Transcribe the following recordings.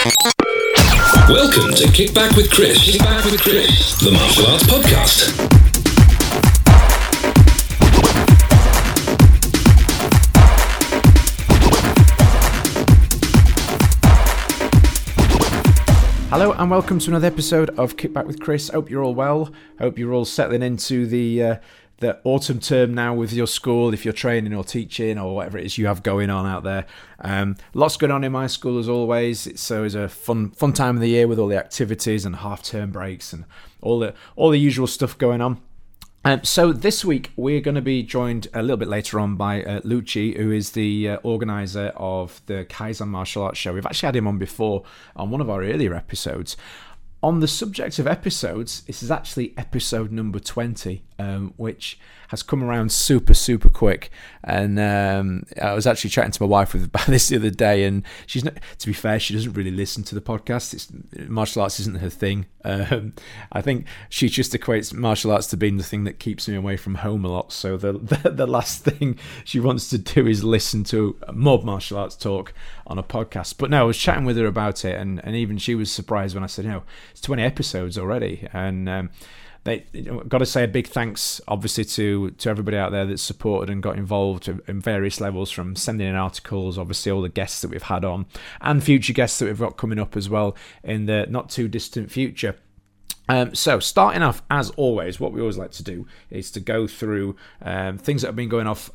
Welcome to Kickback with Chris. Kickback with Chris, the martial arts podcast. Hello and welcome to another episode of Kickback with Chris. Hope you're all well. Hope you're all settling into the uh, the autumn term now with your school, if you're training or teaching or whatever it is you have going on out there. Um, lots going on in my school as always. It's always a fun fun time of the year with all the activities and half term breaks and all the all the usual stuff going on. Um, so this week we're going to be joined a little bit later on by uh, Lucci, who is the uh, organizer of the Kaizen Martial Arts Show. We've actually had him on before on one of our earlier episodes. On the subject of episodes, this is actually episode number 20, um, which has come around super, super quick. And um, I was actually chatting to my wife about this the other day, and she's not, to be fair, she doesn't really listen to the podcast. It's, martial arts isn't her thing. Um, I think she just equates martial arts to being the thing that keeps me away from home a lot. So the, the, the last thing she wants to do is listen to mob martial arts talk on a podcast. But no, I was chatting with her about it, and, and even she was surprised when I said, you know, it's 20 episodes already. And um, they got to say a big thanks, obviously, to to everybody out there that supported and got involved in various levels, from sending in articles, obviously all the guests that we've had on, and future guests that we've got coming up as well in the not too distant future. Um, so, starting off, as always, what we always like to do is to go through um, things that have been going off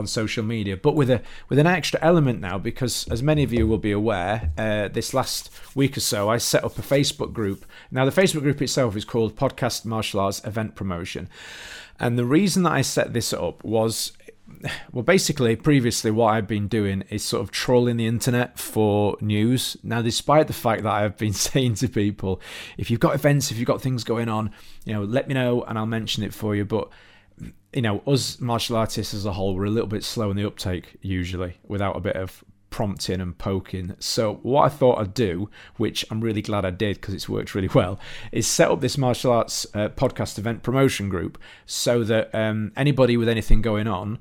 on social media, but with a with an extra element now, because as many of you will be aware, uh, this last week or so, I set up a Facebook group. Now, the Facebook group itself is called Podcast Martial Arts Event Promotion, and the reason that I set this up was well, basically, previously, what I've been doing is sort of trolling the internet for news. Now, despite the fact that I've been saying to people, if you've got events, if you've got things going on, you know, let me know and I'll mention it for you. But, you know, us martial artists as a whole, we're a little bit slow in the uptake usually without a bit of prompting and poking. So, what I thought I'd do, which I'm really glad I did because it's worked really well, is set up this martial arts uh, podcast event promotion group so that um, anybody with anything going on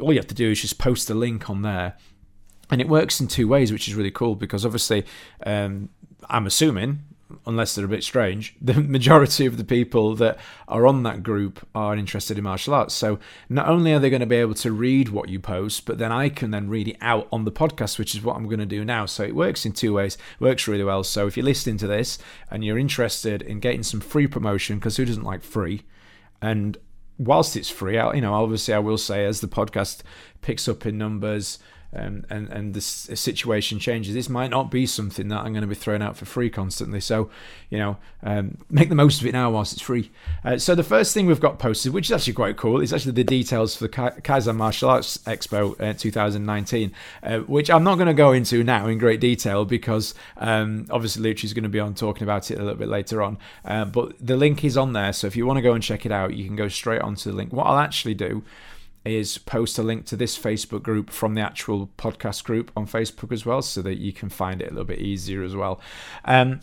all you have to do is just post a link on there and it works in two ways which is really cool because obviously um, i'm assuming unless they're a bit strange the majority of the people that are on that group are interested in martial arts. So not only are they going to be able to read what you post but then i can then read it out on the podcast which is what i'm going to do now. So it works in two ways it works really well. So if you're listening to this and you're interested in getting some free promotion because who doesn't like free? And whilst it's free, I, you know, obviously I will say as the podcast picks up in numbers um, and and the situation changes, this might not be something that I'm going to be throwing out for free constantly. So, you know, um, make the most of it now whilst it's free. Uh, so the first thing we've got posted, which is actually quite cool, is actually the details for the Kaizen Martial Arts Expo uh, 2019, uh, which I'm not going to go into now in great detail because um, obviously Lucci's going to be on talking about it a little bit later on. Uh, but the link is on there, so if you want to go and check it out, you can go straight onto the link. What I'll actually do is post a link to this Facebook group from the actual podcast group on Facebook as well, so that you can find it a little bit easier as well. Um,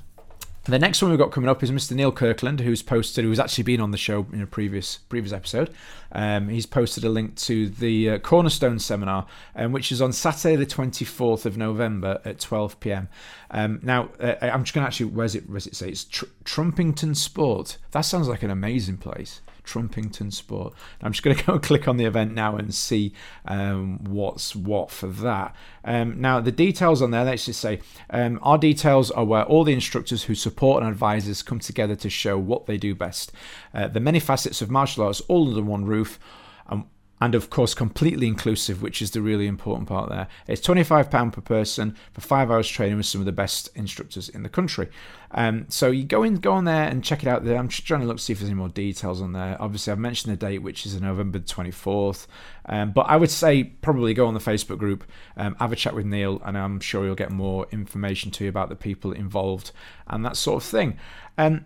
the next one we've got coming up is Mr. Neil Kirkland, who's posted, who's actually been on the show in a previous previous episode. Um, he's posted a link to the uh, Cornerstone seminar, um, which is on Saturday, the twenty fourth of November at twelve pm. Um, now, uh, I'm just going to actually, where's it? Where's it say? It's Tr- Trumpington Sport. That sounds like an amazing place. Trumpington Sport. I'm just going to go and click on the event now and see um, what's what for that. Um, now, the details on there, let's just say, um, our details are where all the instructors who support and advisors come together to show what they do best. Uh, the many facets of martial arts all under one roof. Um, and of course completely inclusive which is the really important part there. It's £25 per person for five hours training with some of the best instructors in the country. Um, so you go in go on there and check it out there. I'm just trying to look see if there's any more details on there. Obviously i've mentioned the date which is november 24th um, but i would say probably go on the facebook group um, have a chat with neil and i'm sure you'll get more information to you about the people involved and that sort of thing. Um,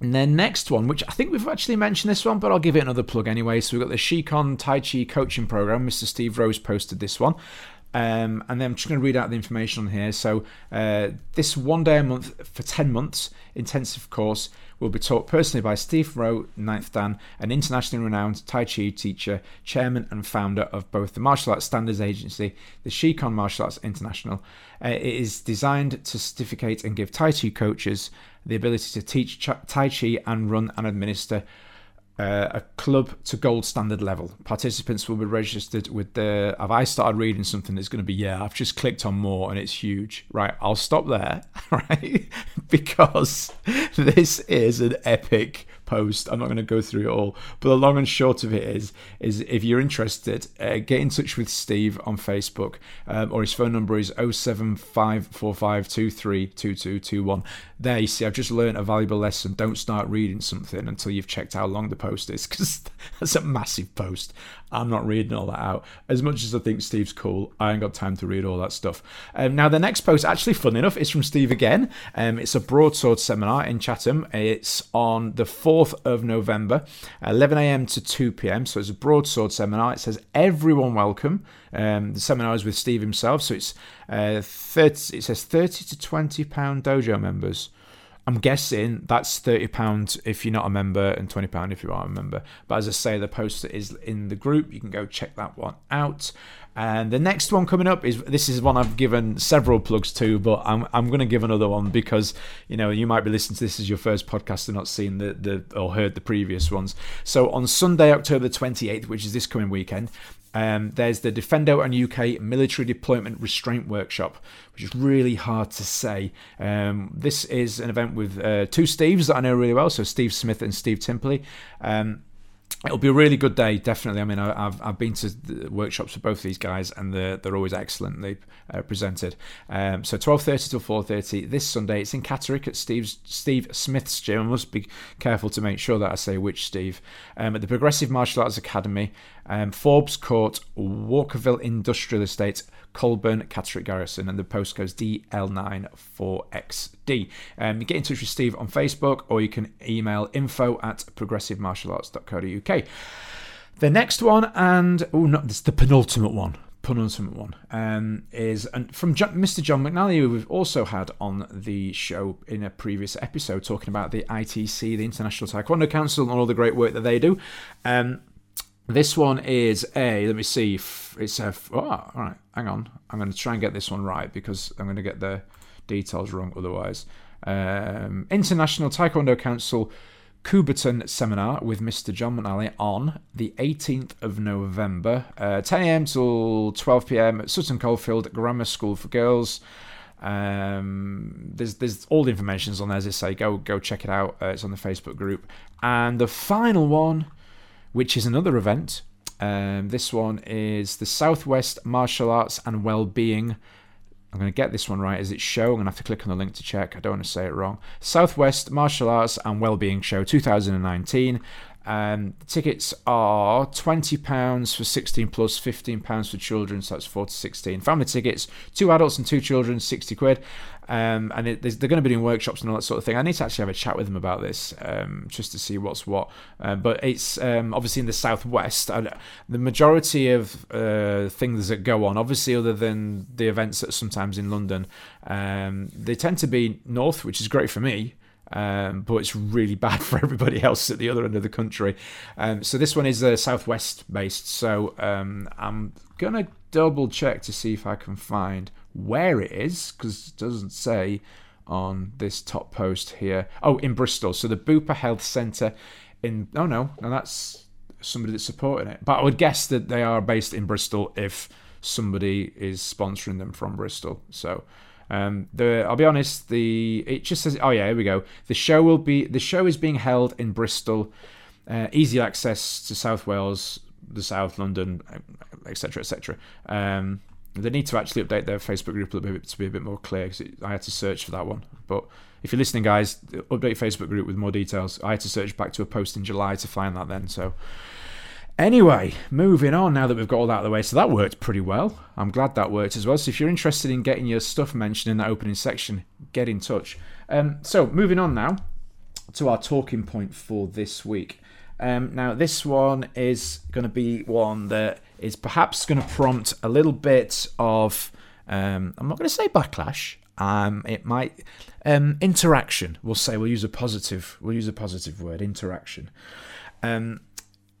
and then next one, which I think we've actually mentioned this one, but I'll give it another plug anyway. So we've got the Shikon Tai Chi coaching program. Mr. Steve Rose posted this one. Um, and then I'm just going to read out the information on here. So, uh, this one day a month for 10 months intensive course will be taught personally by Steve Rowe, 9th Dan, an internationally renowned Tai Chi teacher, chairman and founder of both the Martial Arts Standards Agency, the Shikon Martial Arts International. Uh, it is designed to certificate and give Tai Chi coaches the ability to teach Tai Chi and run and administer uh, a club to gold standard level. Participants will be registered with the. Have I started reading something that's going to be? Yeah, I've just clicked on more and it's huge. Right, I'll stop there. Right, because this is an epic post. I'm not going to go through it all, but the long and short of it is, is if you're interested, uh, get in touch with Steve on Facebook, um, or his phone number is 07545232221. There, you see, I've just learned a valuable lesson. Don't start reading something until you've checked how long the post is, because that's a massive post. I'm not reading all that out. As much as I think Steve's cool, I ain't got time to read all that stuff. Um, now, the next post, actually, fun enough, is from Steve again. Um, it's a broadsword seminar in Chatham. It's on the 4th of November, 11 a.m. to 2 p.m. So it's a broadsword seminar. It says everyone welcome. Um, the seminar is with Steve himself. So it's uh, 30, it says 30 to 20 pound dojo members. I'm guessing that's thirty pounds if you're not a member and twenty pound if you are a member. But as I say, the poster is in the group. You can go check that one out. And the next one coming up is this is one I've given several plugs to, but I'm I'm going to give another one because you know you might be listening to this as your first podcast and not seen the the or heard the previous ones. So on Sunday, October 28th, which is this coming weekend, um, there's the Defendo and UK Military Deployment Restraint Workshop, which is really hard to say. Um, this is an event with uh, two Steves that I know really well, so Steve Smith and Steve Timperley. Um, it'll be a really good day, definitely. I mean, I, have I've been to workshops for both these guys, and they're they're always excellently uh, presented. Um, so twelve thirty till four thirty this Sunday. It's in Catterick at Steve's Steve Smith's gym. I must be careful to make sure that I say which Steve. Um, at the Progressive Martial Arts Academy, um, Forbes Court, Walkerville Industrial Estate. Colburn, Catterick Garrison, and the postcode's DL94XD. Um, get in touch with Steve on Facebook or you can email info at progressivemartialarts.co.uk. The next one, and oh, no, this is the penultimate one. Penultimate one um, is and from John, Mr. John McNally, who we've also had on the show in a previous episode, talking about the ITC, the International Taekwondo Council, and all the great work that they do. Um, this one is a, let me see, it's a, oh, all right, hang on. I'm going to try and get this one right because I'm going to get the details wrong otherwise. Um, International Taekwondo Council Coubertin seminar with Mr. John McNally on the 18th of November, uh, 10 a.m. till 12 p.m. at Sutton Coldfield Grammar School for Girls. Um, there's there's all the information's on there as I say. Go go check it out. Uh, it's on the Facebook group. And the final one which is another event. Um, this one is the Southwest Martial Arts and Wellbeing. I'm going to get this one right as it's show. I'm going to have to click on the link to check. I don't want to say it wrong. Southwest Martial Arts and Wellbeing Show 2019. Um, the tickets are £20 for 16 plus, £15 for children, so that's 4 to 16. Family tickets, two adults and two children, 60 quid. Um, and it, they're going to be doing workshops and all that sort of thing. I need to actually have a chat with them about this um, just to see what's what. Uh, but it's um, obviously in the southwest. the majority of uh, things that go on, obviously, other than the events that sometimes in London, um, they tend to be north, which is great for me. Um, but it's really bad for everybody else at the other end of the country. Um, so this one is uh, southwest based. So um, I'm gonna double check to see if I can find where it is because it doesn't say on this top post here. Oh, in Bristol. So the Bupa Health Centre in. Oh no, no, that's somebody that's supporting it. But I would guess that they are based in Bristol if somebody is sponsoring them from Bristol. So um, the I'll be honest, the it just says oh yeah, here we go. The show will be the show is being held in Bristol. Uh, easy access to South Wales, the South London, etc. etc. Um, they need to actually update their Facebook group a bit to be a bit more clear because I had to search for that one. But if you're listening, guys, update Facebook group with more details. I had to search back to a post in July to find that then. So Anyway, moving on now that we've got all that out of the way. So that worked pretty well. I'm glad that worked as well. So if you're interested in getting your stuff mentioned in that opening section, get in touch. Um, so moving on now to our talking point for this week. Um, now, this one is going to be one that is perhaps going to prompt a little bit of, um, I'm not going to say backlash. Um, it might um, interaction. We'll say we'll use a positive. We'll use a positive word. Interaction.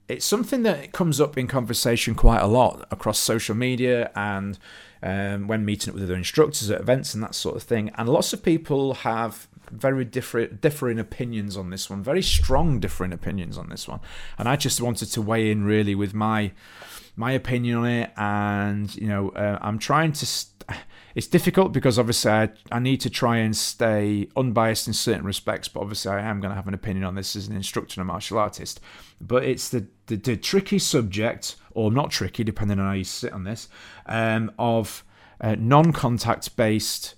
It's something that comes up in conversation quite a lot across social media and um, when meeting up with other instructors at events and that sort of thing. And lots of people have very different differing opinions on this one, very strong differing opinions on this one. And I just wanted to weigh in really with my my opinion on it. And you know, uh, I'm trying to. St- it's difficult because obviously I, I need to try and stay unbiased in certain respects, but obviously I am going to have an opinion on this as an instructor and a martial artist. But it's the, the, the tricky subject, or not tricky, depending on how you sit on this, um, of uh, non contact based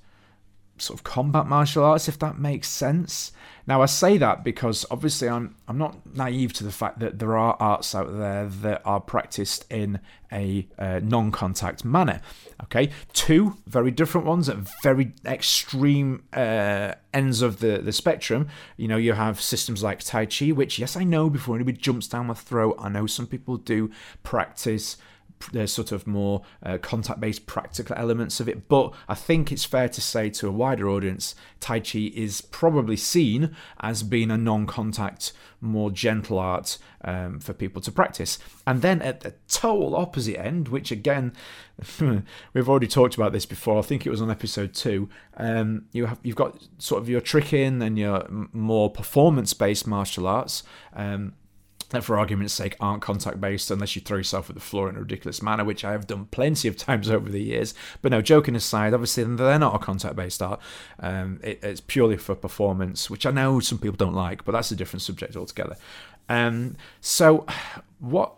sort of combat martial arts, if that makes sense. Now I say that because obviously I'm I'm not naive to the fact that there are arts out there that are practiced in a uh, non-contact manner. Okay, two very different ones at very extreme uh, ends of the the spectrum. You know, you have systems like Tai Chi, which yes, I know before anybody jumps down my throat, I know some people do practice there's sort of more uh, contact based practical elements of it. But I think it's fair to say to a wider audience, Tai Chi is probably seen as being a non contact, more gentle art um, for people to practice. And then at the total opposite end, which again, we've already talked about this before, I think it was on episode two, um, you have, you've got sort of your tricking and your more performance based martial arts. Um, that for argument's sake aren't contact based unless you throw yourself at the floor in a ridiculous manner, which I have done plenty of times over the years. But no, joking aside, obviously they're not a contact based art. Um, it, it's purely for performance, which I know some people don't like, but that's a different subject altogether. Um, so what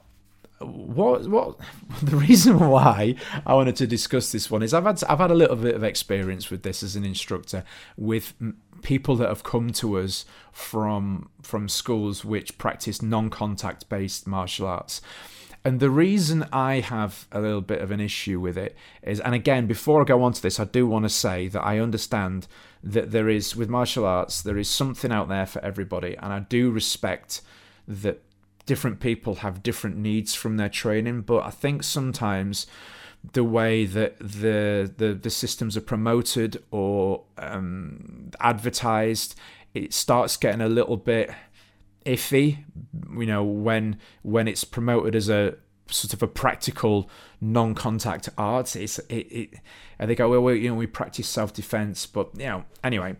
what what the reason why I wanted to discuss this one is I've had I've had a little bit of experience with this as an instructor with people that have come to us from from schools which practice non-contact based martial arts. And the reason I have a little bit of an issue with it is, and again, before I go on to this, I do want to say that I understand that there is, with martial arts, there is something out there for everybody. And I do respect that different people have different needs from their training, but I think sometimes the way that the the, the systems are promoted or um, advertised, it starts getting a little bit iffy. You know, when when it's promoted as a sort of a practical non-contact art, it's it, it and they go well, we, you know, we practice self-defense, but you know, anyway.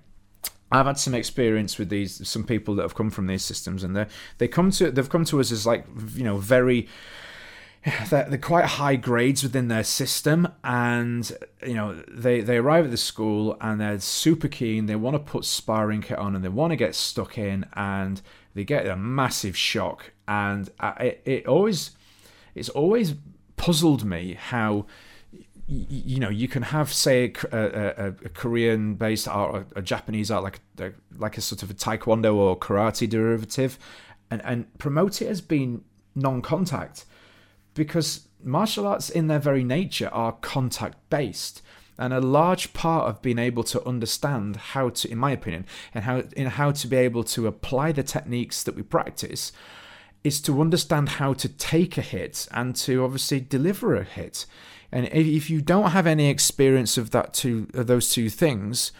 I've had some experience with these some people that have come from these systems, and they they come to they've come to us as like you know very they're, they're, quite high grades within their system and you know they they arrive at the school and they're super keen. They want to put sparring kit on and they want to get stuck in and they get a massive shock. And it, it always it's always puzzled me how you know you can have say a, a, a Korean based art a Japanese art like a, like a sort of a taekwondo or karate derivative and and promote it as being non-contact because martial arts in their very nature are contact based and a large part of being able to understand how to in my opinion and how in how to be able to apply the techniques that we practice is to understand how to take a hit and to obviously deliver a hit. And if you don't have any experience of that two of those two things,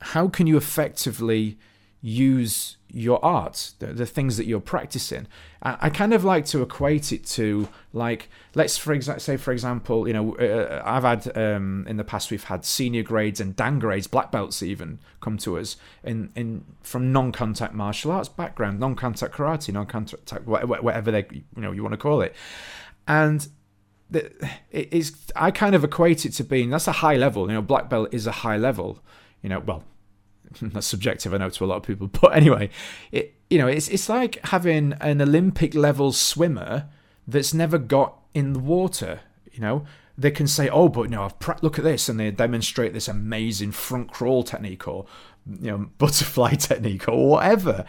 how can you effectively use your art, the, the things that you're practicing? I, I, kind of like to equate it to like let's for exa- say for example, you know, uh, I've had um, in the past we've had senior grades and dan grades, black belts even come to us in in from non-contact martial arts background, non-contact karate, non-contact whatever they you know you want to call it, and it is I kind of equate it to being that's a high level. You know, black belt is a high level. You know, well, that's subjective I know to a lot of people, but anyway, it you know it's it's like having an Olympic level swimmer that's never got in the water. You know, they can say, "Oh, but know, I've pra- look at this," and they demonstrate this amazing front crawl technique or you know butterfly technique or whatever.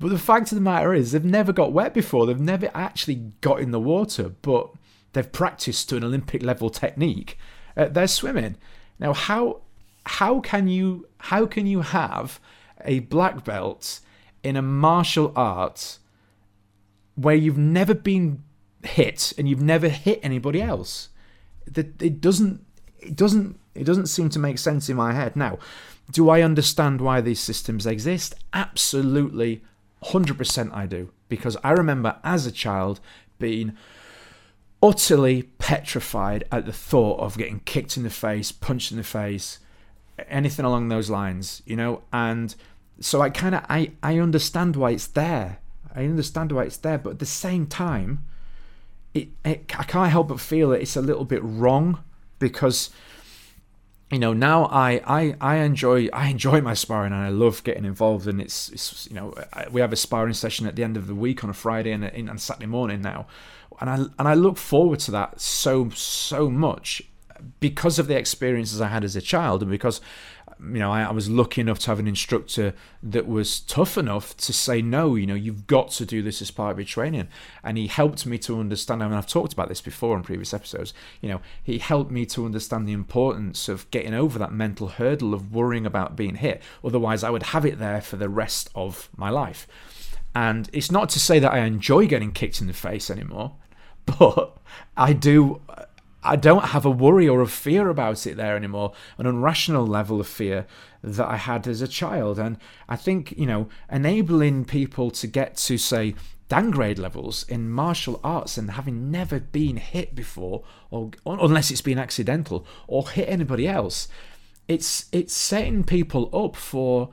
But the fact of the matter is, they've never got wet before. They've never actually got in the water, but they've practiced to an Olympic level technique. They're swimming. Now, how how can you how can you have a black belt in a martial art where you've never been hit and you've never hit anybody else. That it doesn't it doesn't it doesn't seem to make sense in my head. Now, do I understand why these systems exist? Absolutely 100% I do because I remember as a child being utterly petrified at the thought of getting kicked in the face, punched in the face, anything along those lines, you know, and so I kind of I I understand why it's there. I understand why it's there, but at the same time, it, it I can't help but feel that it's a little bit wrong because you know now I, I I enjoy I enjoy my sparring and I love getting involved and it's, it's you know we have a sparring session at the end of the week on a Friday and and Saturday morning now. And I and I look forward to that so so much because of the experiences I had as a child and because you know I, I, was lucky enough to have an instructor that was tough enough to say no you know you've got to do this as part of your training. And he helped me to understand I mean I've talked about this before in previous episodes you know he helped me to understand the importance of getting over that mental hurdle of worrying about being hit. Otherwise I would have it there for the rest of my life. And it's not to say that I enjoy getting kicked in the face anymore but I do I don't have a worry or a fear about it there anymore, an irrational level of fear that I had as a child. And I think, you know, enabling people to get to, say, Dan grade levels in martial arts and having never been hit before, or unless it's been accidental, or hit anybody else, it's it's setting people up for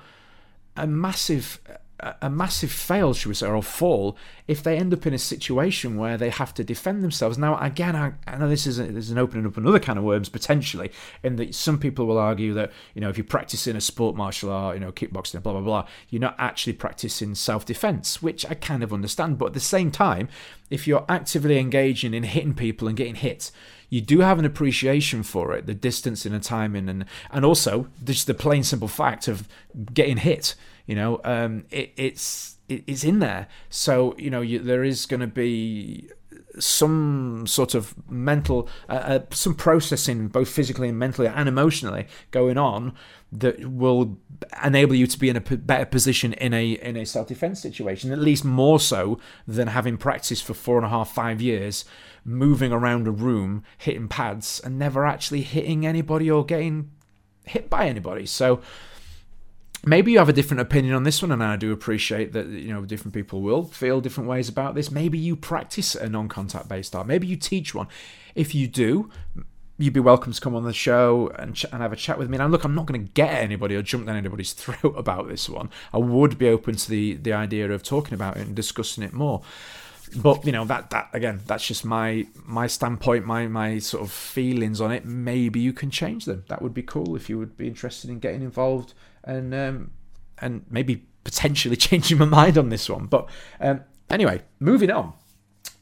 a massive a massive fail, should we say, or fall, if they end up in a situation where they have to defend themselves. Now, again, I, I know this is, a, this is an opening up another kind of worms potentially, in that some people will argue that you know if you're practicing a sport martial art, you know, kickboxing, blah blah blah, you're not actually practicing self-defense, which I kind of understand. But at the same time, if you're actively engaging in hitting people and getting hit, you do have an appreciation for it, the distance and the timing, and and also just the plain simple fact of getting hit you know, um, it, it's it, it's in there. So you know, you, there is going to be some sort of mental, uh, uh, some processing, both physically and mentally and emotionally, going on that will enable you to be in a p- better position in a in a self defense situation. At least more so than having practiced for four and a half, five years, moving around a room, hitting pads, and never actually hitting anybody or getting hit by anybody. So maybe you have a different opinion on this one and i do appreciate that you know different people will feel different ways about this maybe you practice a non-contact based art maybe you teach one if you do you'd be welcome to come on the show and, ch- and have a chat with me. And look, I'm not going to get anybody or jump down anybody's throat about this one. I would be open to the the idea of talking about it and discussing it more. But you know that that again, that's just my my standpoint, my my sort of feelings on it. Maybe you can change them. That would be cool if you would be interested in getting involved and um, and maybe potentially changing my mind on this one. But um, anyway, moving on.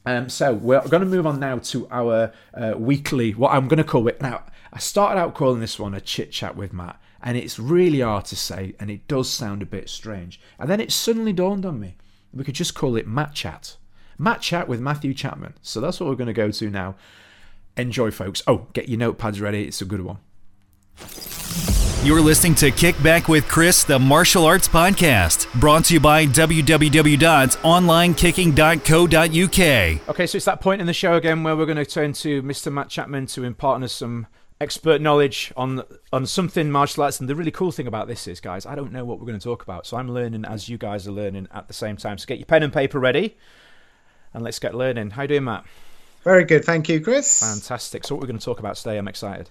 Um, so we're going to move on now to our uh, weekly, what I'm going to call it. Now, I started out calling this one a chit chat with Matt, and it's really hard to say, and it does sound a bit strange. And then it suddenly dawned on me we could just call it Matt Chat. Matt Chat with Matthew Chapman. So that's what we're going to go to now. Enjoy, folks. Oh, get your notepads ready. It's a good one. You're listening to Kickback with Chris, the martial arts podcast, brought to you by www.onlinekicking.co.uk. Okay, so it's that point in the show again where we're going to turn to Mr. Matt Chapman to impart on us some expert knowledge on on something martial arts. And the really cool thing about this is, guys, I don't know what we're going to talk about, so I'm learning as you guys are learning at the same time. So get your pen and paper ready, and let's get learning. How you doing, Matt? Very good, thank you, Chris. Fantastic. So what we're going to talk about today, I'm excited.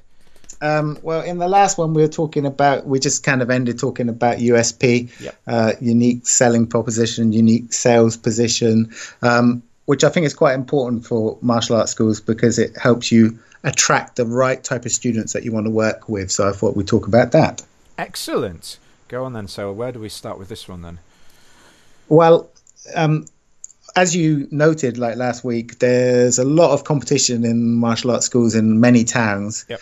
Um, well, in the last one, we were talking about, we just kind of ended talking about USP, yep. uh, unique selling proposition, unique sales position, um, which I think is quite important for martial arts schools because it helps you attract the right type of students that you want to work with. So I thought we'd talk about that. Excellent. Go on then. So, where do we start with this one then? Well, um, as you noted, like last week, there's a lot of competition in martial arts schools in many towns. Yep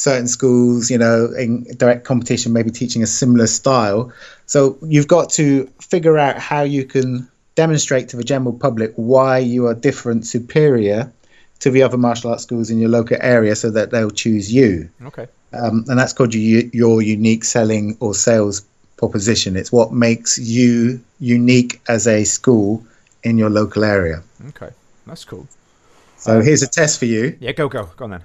certain schools, you know, in direct competition, maybe teaching a similar style. So you've got to figure out how you can demonstrate to the general public why you are different, superior to the other martial arts schools in your local area so that they'll choose you. Okay. Um, and that's called your, your unique selling or sales proposition. It's what makes you unique as a school in your local area. Okay, that's cool. So here's a test for you. Yeah, go go go on then.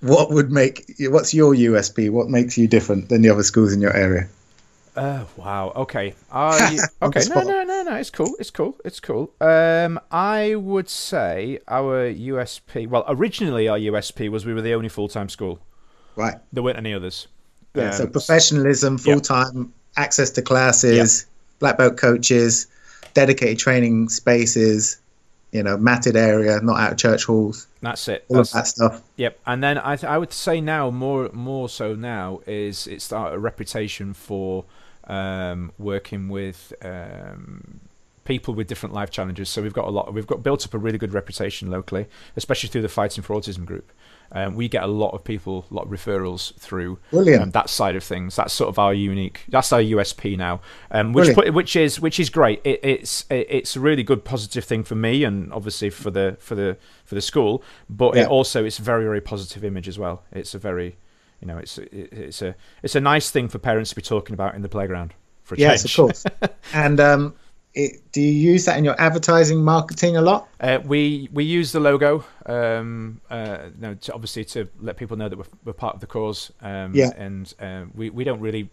What would make what's your USP? What makes you different than the other schools in your area? Uh, wow. Okay. Okay. No, no, no, no. It's cool. It's cool. It's cool. Um, I would say our USP. Well, originally our USP was we were the only full-time school. Right. There weren't any others. Yeah, so Um, professionalism, full time, access to classes, black belt coaches, dedicated training spaces, you know, matted area, not out of church halls, That's it. all That's, of that stuff. Yep, and then I th- I would say now more more so now is it's a reputation for um, working with um, people with different life challenges. So we've got a lot. We've got built up a really good reputation locally, especially through the Fighting for Autism group. Um, we get a lot of people, a lot of referrals through um, that side of things. That's sort of our unique. That's our USP now, um, which put, which is which is great. It, it's it, it's a really good positive thing for me, and obviously for the for the for the school. But Yeah. it also it's a very very positive image as well. It's a very you know it's it, it's a it's a nice thing for parents to be talking about in the playground. For a Yes, of course. and um, it, do you use that in your advertising marketing a lot? Uh, we we use the logo, um, uh, know, to, obviously to let people know that we're, we're part of the cause. Um, Yeah. And uh, we we don't really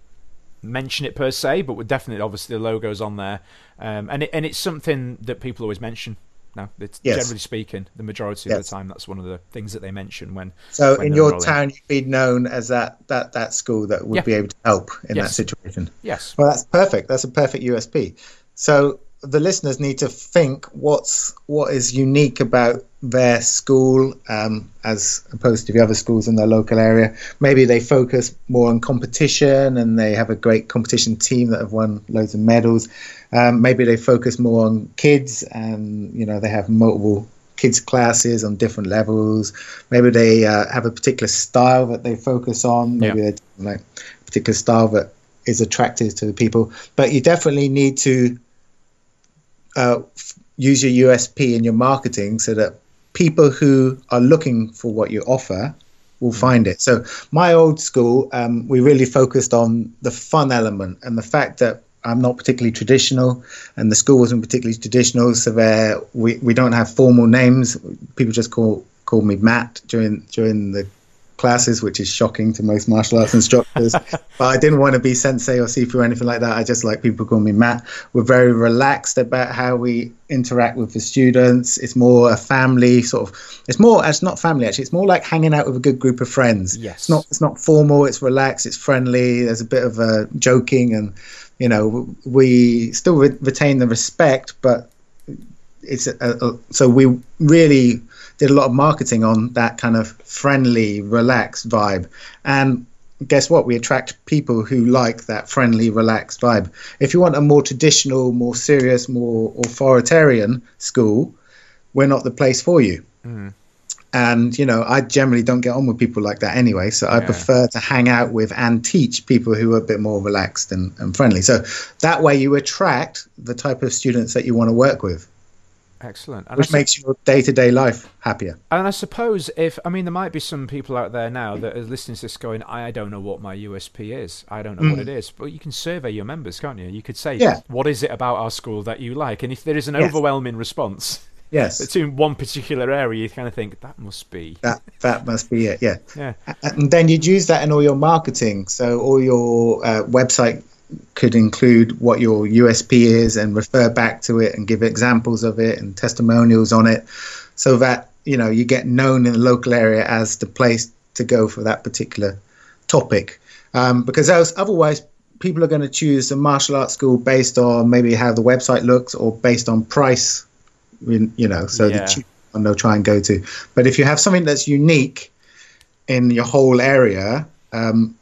mention it per se, but we're definitely obviously the logo's on there, um, and it, and it's something that people always mention. Now, it's Yes. generally speaking, the majority of the time, that's one of the things that they mention when. So when in your enrolling. town, you'd be known as that that that school that would Yeah. be able to help in Yes. that situation. Yes. Well, that's perfect. That's a perfect USP. So the listeners need to think what's what is unique about their school um, as opposed to the other schools in their local area. Maybe they focus more on competition and they have a great competition team that have won loads of medals. Um, maybe they focus more on kids and you know they have multiple kids classes on different levels. Maybe they uh, have a particular style that they focus on. Maybe Yeah. they like a particular style that is attractive to the people. But you definitely need to uh, f- use your USP in your marketing so that people who are looking for what you offer will find it. So my old school, um, we really focused on the fun element and the fact that I'm not particularly traditional, and the school wasn't particularly traditional. So there, we, we don't have formal names. People just call call me Matt during during the classes, which is shocking to most martial arts instructors. but I didn't want to be sensei or sifu or anything like that. I just like people call me Matt. We're very relaxed about how we interact with the students. It's more a family sort of. It's more. It's not family actually. It's more like hanging out with a good group of friends. Yes. It's not. It's not formal. It's relaxed. It's friendly. There's a bit of uh, joking and. You know, we still re- retain the respect, but it's a, a, so we really did a lot of marketing on that kind of friendly, relaxed vibe. And guess what? We attract people who like that friendly, relaxed vibe. If you want a more traditional, more serious, more authoritarian school, we're not the place for you. Mm-hmm. And you know, I generally don't get on with people like that anyway. So I Yeah. prefer to hang out with and teach people who are a bit more relaxed and, and friendly. So that way, you attract the type of students that you want to work with Excellent. And which sup- makes your day-to-day life happier. And I suppose if I mean there might be some people out there now that are listening to this going, I don't know what my USP is. I don't know what it is. But you can survey your members, can't you? You could say, Mm. Yeah. what is it about our school that you like? And if there is an Yes. overwhelming response Yes, to one particular area, you kind of think that must be. that that must be it. Yeah, Yeah. and then you'd use that in all your marketing. So all your uh, website could include what your USP is and refer back to it and give examples of it and testimonials on it, so that you know you get known in the local area as the place to go for that particular topic. Um, because else, otherwise, people are going to choose a martial arts school based on maybe how the website looks or based on price. you know, so Yeah. the cheap one they'll try and go to. But if you have something that's unique in your whole area, um,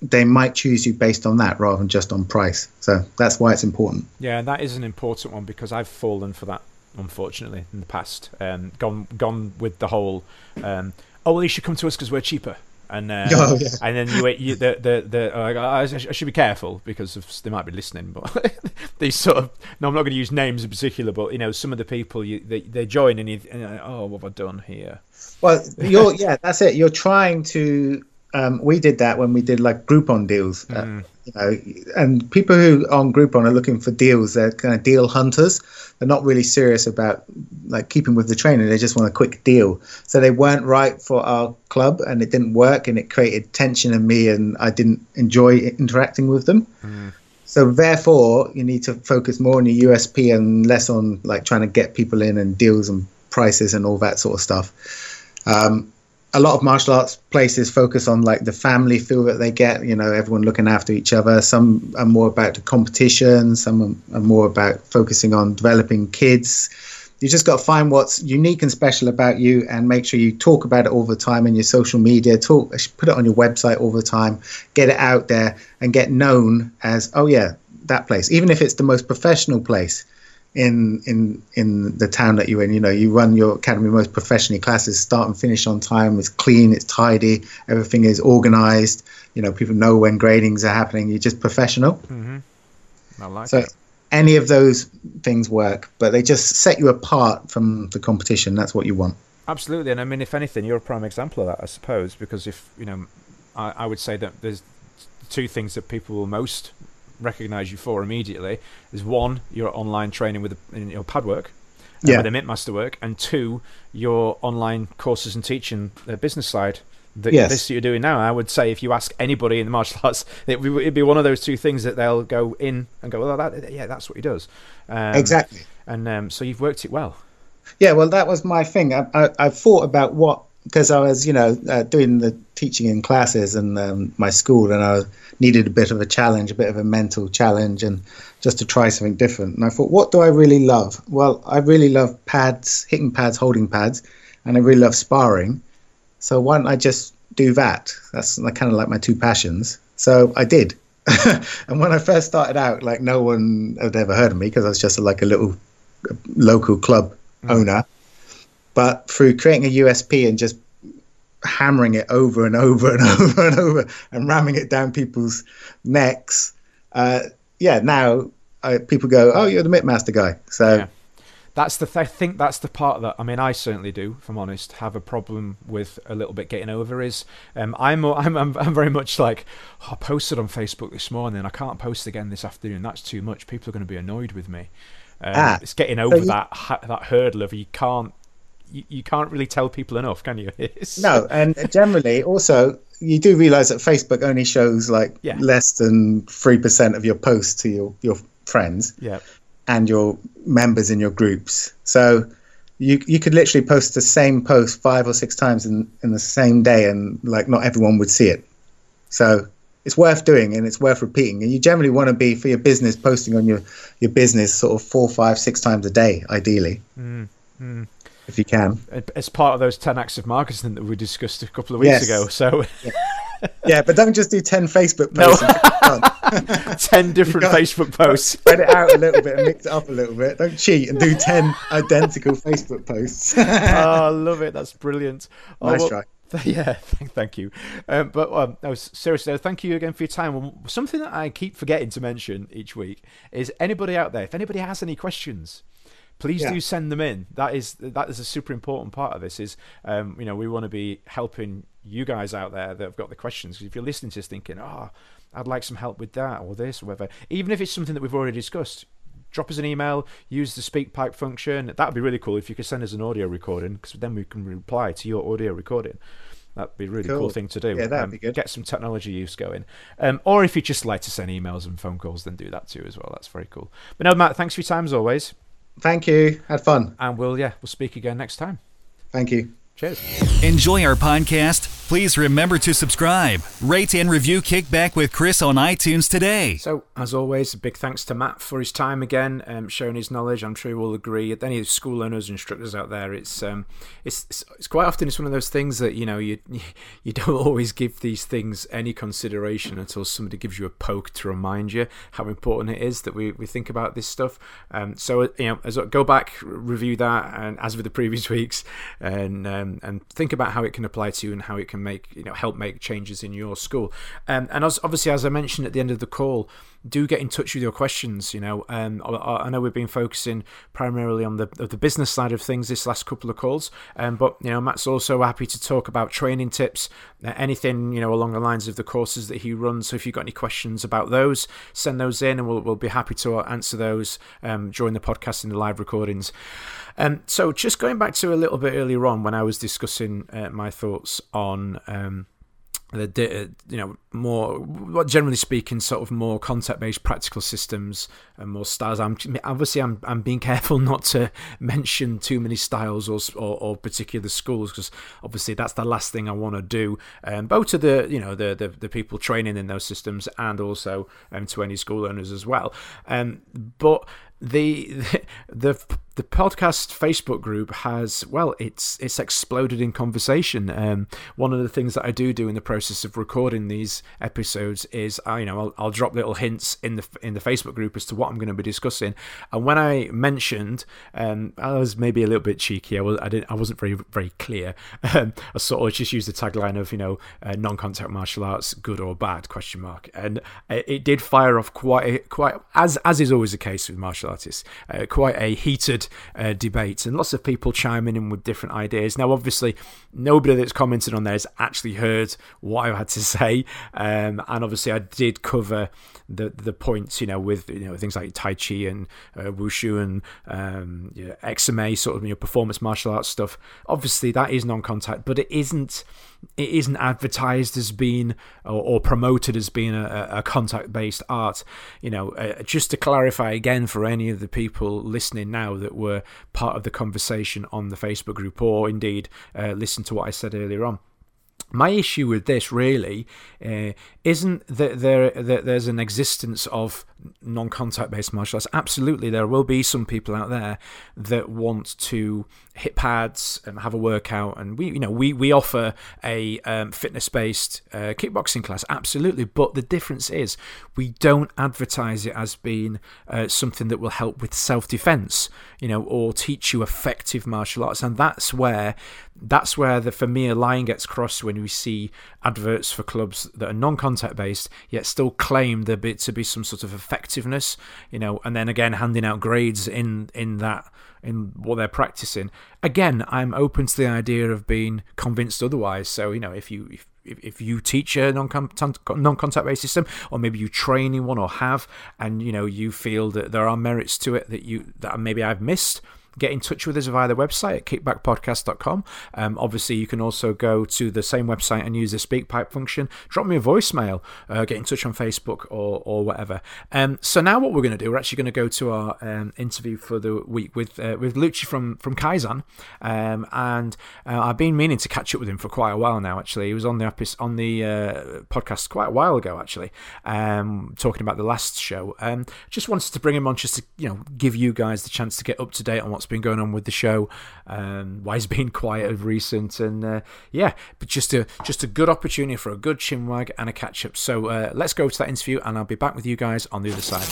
they might choose you based on that rather than just on price. So that's why it's important. Yeah, that is an important one because I've fallen for that, unfortunately, in the past. Um, gone gone with the whole, um, oh well, you should come to us because we're cheaper. And uh, Oh, yeah. and then you, you the the the uh, I, I should be careful because of, they might be listening, but these sort of no, I'm not going to use names in particular, but you know some of the people you they, they join and you and like, oh what have I done here? Well, you're yeah, that's it. You're trying to um, we did that when we did like Groupon deals. Uh, you know, and people who are on Groupon are looking for deals. They're kind of deal hunters. They're not really serious about like keeping with the trainer. They just want a quick deal. So they weren't right for our club, and it didn't work, and it created tension in me, and I didn't enjoy interacting with them. So therefore, you need to focus more on your USP and less on like trying to get people in and deals and prices and all that sort of stuff. Um, a lot of martial arts places focus on like the family feel that they get, you know, everyone looking after each other. Some are more about the competition, some are more about focusing on developing kids. You just got to find what's unique and special about you and make sure you talk about it all the time in your social media, talk put it on your website all the time, get it out there and get known as, oh yeah, that place. Even if it's the most professional place in in in the town that you're in. You know, you run your academy most professionally. Classes start and finish on time. It's clean. It's tidy. Everything is organized. You know, people know when gradings are happening. You're just professional. Mm-hmm. I like So it. any of those things work, but they just set you apart from the competition. That's what you want. Absolutely, and I mean, if anything, you're a prime example of that, I suppose, because if you know, I, I would say that there's two things that people will most recognise you for immediately. Is one, your online training with in your pad work, uh, Yeah. with the MittMaster work, and two, your online courses and teaching uh, business side. That Yes. this you're doing now, I would say if you ask anybody in the martial arts, it would it'd be one of those two things that they'll go in and go, well, that, yeah, that's what he does. Um, exactly. And um, so you've worked it well. Yeah, well, that was my thing. I, I, I thought about what because I was, you know, uh, doing the teaching in classes and um, my school, and I needed a bit of a challenge, a bit of a mental challenge, and just to try something different. And I thought, what do I really love? Well, I really love pads, hitting pads, holding pads, and I really love sparring. So why don't I just do that? That's kind of like my two passions. So I did. and when I first started out, like no one had ever heard of me because I was just like a little local club owner. But through creating a USP and just hammering it over and over and over and over and ramming it down people's necks, uh, yeah, now uh, people go, "Oh, you're the MittMaster guy." So Yeah. That's the. Th- I think that's the part that I mean. I certainly do, if I'm honest, have a problem with a little bit getting over. Is um, I'm, I'm I'm I'm very much like oh, I posted on Facebook this morning. I can't post again this afternoon. That's too much. People are going to be annoyed with me. Um, Ah, it's getting over you- that ha- that hurdle of you can't you, you can't really tell people enough, can you? No, and generally also you do realize that Facebook only shows like Yeah. less than three percent of your posts to your your friends. Yeah. and your members in your groups. So you you could literally post the same post five or six times in, in the same day and like not everyone would see it. So it's worth doing and it's worth repeating. And you generally want to be for your business posting on your, your business sort of four, five, six times a day, ideally. Mm, mm. If you can. As part of those ten acts of marketing that we discussed a couple of weeks Yes. ago, so Yeah, but don't just do ten Facebook posts and ten different Facebook posts. spread it out a little bit and mix it up a little bit. Don't cheat and do ten identical Facebook posts. oh, I love it. That's brilliant. Oh, Nice well, try. th- Yeah, thank, thank you. Um, but um, no, seriously, thank you again for your time. Um, Something that I keep forgetting to mention each week is anybody out there, if anybody has any questions, please Yeah. do send them in. That is that is a super important part of this. Is um, you know we want to be helping you guys out there that have got the questions. if you're listening to this thinking, oh, I'd like some help with that or this or whatever, even if it's something that we've already discussed, drop us an email, use the SpeakPipe function. That'd be really cool if you could send us an audio recording because then we can reply to your audio recording. That'd be a really cool, Cool. thing to do. Yeah, that'd Um, be good. Get some technology use going. Um, or if you just like to send emails and phone calls, then do that too as well. That's very cool. But no, Matt, thanks for your time as always. Thank you. Had fun. And we'll, yeah, we'll speak again next time. Thank you. Cheers. Enjoy our podcast? Please remember to subscribe, rate, and review Kickback with Chris on iTunes today. So, as always, a big thanks to Matt for his time again, um, sharing his knowledge. I'm sure you will agree. Any school owners, instructors out there, it's um, it's, it's it's quite often it's one of those things that you know you you don't always give these things any consideration until somebody gives you a poke to remind you how important it is that we, we think about this stuff. Um, so you know, as go back, review that, and as with the previous weeks, and um, and think about how it can apply to you and how it can make you know help make changes in your school. Um, and as, obviously, as I mentioned at the end of the call, do get in touch with your questions. You know, um, I, I know we've been focusing primarily on the the business side of things this last couple of calls, um, but you know, Matt's also happy to talk about training tips, uh, anything you know along the lines of the courses that he runs. So if you've got any questions about those, send those in, and we'll we'll be happy to answer those um, during the podcast in the live recordings. Um, so just going back to a little bit earlier on when I was discussing uh, my thoughts on um, the you know more generally speaking sort of more concept based practical systems and more styles. I'm obviously i'm, I'm being careful not to mention too many styles or or, or particular schools because obviously that's the last thing i want to do. Um, both to the you know the, the, the people training in those systems and also um, to any school owners as well. Um, but the the the podcast Facebook group has well, it's it's exploded in conversation. Um, one of the things that I do do in the process of recording these episodes is I you know I'll, I'll drop little hints in the in the Facebook group as to what I'm going to be discussing. And when I mentioned, um, I was maybe a little bit cheeky. I was I didn't I wasn't very very clear. Um, I sort of just used the tagline of you know uh, non-contact martial arts, good or bad question mark, and it, it did fire off quite quite as as is always the case with martial artists, uh, quite a heated uh, debates and lots of people chiming in with different ideas. Now, obviously, nobody that's commented on there has actually heard what I had to say, um, and obviously, I did cover the the points, you know, with you know things like Tai Chi and uh, Wushu and um, yeah, XMA, sort of you know, performance martial arts stuff. Obviously, that is non-contact, but it isn't it isn't advertised as being or, or promoted as being a, a contact-based art. You know, uh, just to clarify again for any of the people listening now that were part of the conversation on the Facebook group, or indeed uh, listen to what I said earlier on my issue with this really uh, isn't that there that there's an existence of non-contact based martial arts. Absolutely, there will be some people out there that want to hit pads and have a workout, and we, you know, we we offer a um, fitness based uh, kickboxing class. Absolutely, but the difference is we don't advertise it as being uh, something that will help with self defense, you know, or teach you effective martial arts, and that's where that's where the a line gets crossed when we see adverts for clubs that are non-contact based yet still claim there to be some sort of effectiveness you know and then again handing out grades in in that in what they're practicing. Again i'm open to the idea of being convinced otherwise. So you know if you if, if you teach a non-contact based system or maybe you train in one or have and you know you feel that there are merits to it that you that maybe I've missed get in touch with us via the website at kickbackpodcast.com. Um, obviously, you can also go to the same website and use the SpeakPipe function. Drop me a voicemail, uh, get in touch on Facebook or, or whatever. Um, so now what we're going to do, we're actually going to go to our um, interview for the week with uh, with Lucci from from Kaizen, um, and uh, I've been meaning to catch up with him for quite a while now. Actually, he was on the on the uh, podcast quite a while ago. Actually, um, talking about the last show. Um, just wanted to bring him on just to you know give you guys the chance to get up to date on what's been going on with the show, um, why he's been quiet of recent, and uh, yeah, but just a just a good opportunity for a good chinwag and a catch up. So uh, let's go to that interview, and I'll be back with you guys on the other side.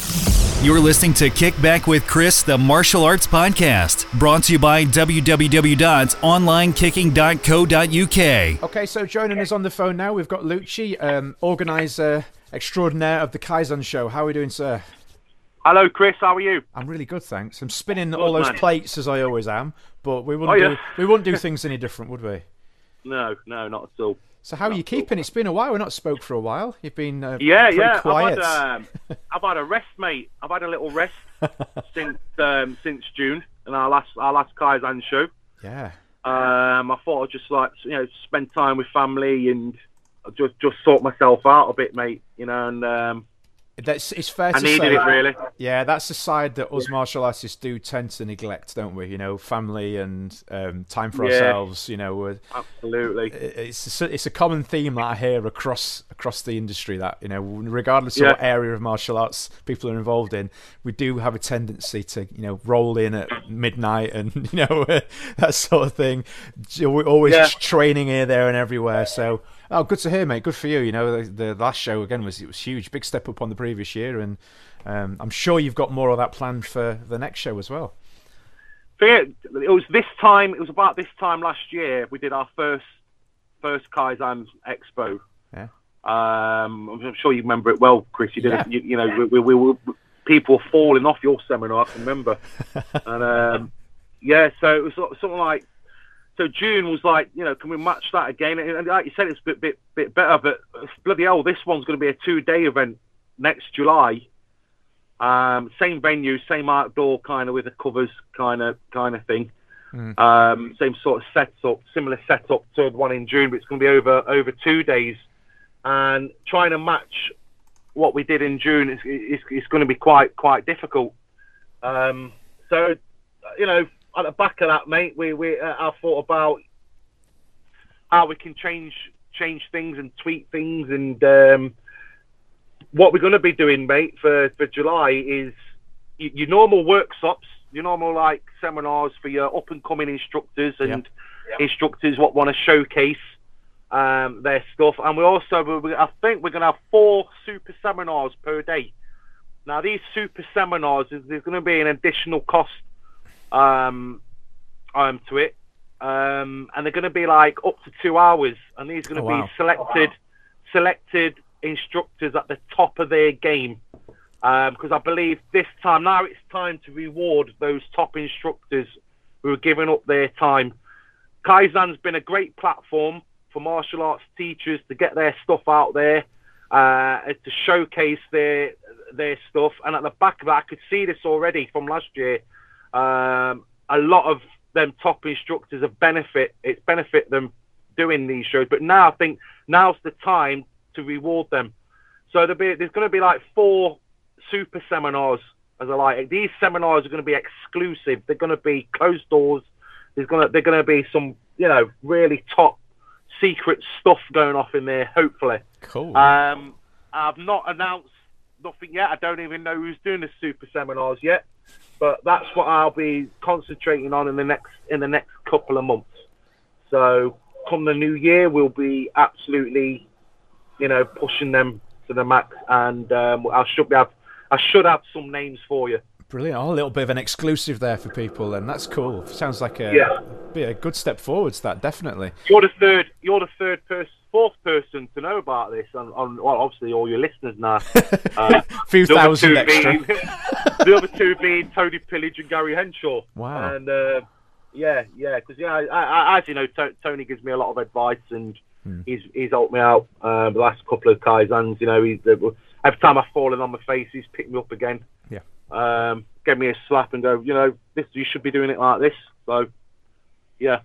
You're listening to Kick Back with Chris, the martial arts podcast, brought to you by www.onlinekicking.co.uk. Okay, so joining us on the phone now, we've got Lucci, um, organizer extraordinaire of the Kaizen show. How are we doing, sir? Hello, Chris. How are you? I'm really good, thanks. I'm spinning good, all those man. plates as I always am, but we wouldn't oh, yeah. do we wouldn't do things any different, would we? No, no, not at all. So how not are you keeping? It's been a while. We've not spoke for a while. You've been uh, yeah, yeah. Quiet. I've had, um, I've had a rest, mate. I've had a little rest since um, since June and our last our last Kaizen show. Yeah. Um, I thought I'd just like you know spend time with family and just just sort myself out a bit, mate. You know, and um, that's it's fair I to needed say. it really. Yeah, that's the side that us martial artists do tend to neglect, don't we? You know, family and um, time for Yeah. ourselves. You know, Absolutely. it's a, it's a common theme that I hear across across the industry. That you know, regardless of Yeah. what area of martial arts people are involved in, we do have a tendency to you know roll in at midnight and you know that sort of thing. We're always Yeah. training here, there, and everywhere. So. Oh, good to hear, mate. Good for you. You know, the, the last show again was it was huge, big step up on the previous year, and um, I'm sure you've got more of that planned for the next show as well. Forget- It was this time. It was about this time last year. We did our first first Kaizen Expo. Yeah. Um, I'm I'm sure you remember it well, Chris. You did. Yeah. You, you know, we, we, we were people were falling off your seminar. I can remember. and um, yeah, so it was sort of- something like. So June was like, you know, can we match that again? And like you said, it's a bit bit, bit better, but bloody hell, this one's going to be a two day event next July. Um, same venue, same outdoor kind of with the covers kind of kind of thing. Um, same sort of setup, similar setup to the one in June, but it's going to be over over two days. And trying to match what we did in June is, is, is going to be quite quite difficult. Um, so, you know, at the back of that, mate, we we uh, I thought about how we can change change things and tweak things and um, what we're going to be doing, mate, for, for July is y- your normal workshops, your normal like seminars for your up and coming instructors and instructors what want to showcase um, their stuff. And we also, we, I think we're going to have four super seminars per day. Now these super seminars, is- there's going to be an additional cost um, um, to it, um, and they're going to be like up to two hours, and these are going to Oh, wow. be selected selected instructors at the top of their game. Because I believe this time now it's time to reward those top instructors who are giving up their time. Kaizen's been a great platform for martial arts teachers to get their stuff out there, uh, to showcase their their stuff. And at the back of that, I could see this already from last year. Um, a lot of them top instructors have benefit it's benefit them doing these shows. But now I think now's the time to reward them. So there'll be, there's going to be like four super seminars, as I like it. These seminars are going to be exclusive. They're going to be closed doors. There's going to they're going to be some you know really top secret stuff going off in there. Hopefully. Cool. Um, I've not announced nothing yet. I don't even know who's doing the super seminars yet, but that's what I'll be concentrating on in the next in the next couple of months. So come the new year, we'll be absolutely, you know, pushing them to the max, and um, I should have I should have some names for you. Brilliant. Oh, a little bit of an exclusive there for people, and that's cool. Sounds like a Yeah. be a good step forwards. That definitely. You're the third. You're the third person, fourth person to know about this. On, on well, obviously all your listeners now. Uh, Few the other thousand two extra. Being, the other two being Tony Pillage and Gary Henshaw. Wow. And uh, yeah, yeah, because yeah, I, I, as you know, To- Tony gives me a lot of advice and Hmm. he's he's helped me out uh, the last couple of Kaizens. You know, he's every time I've fallen on my face, he's picked me up again. Yeah. Um, give me a slap and go, you know, this you should be doing it like this. So yeah,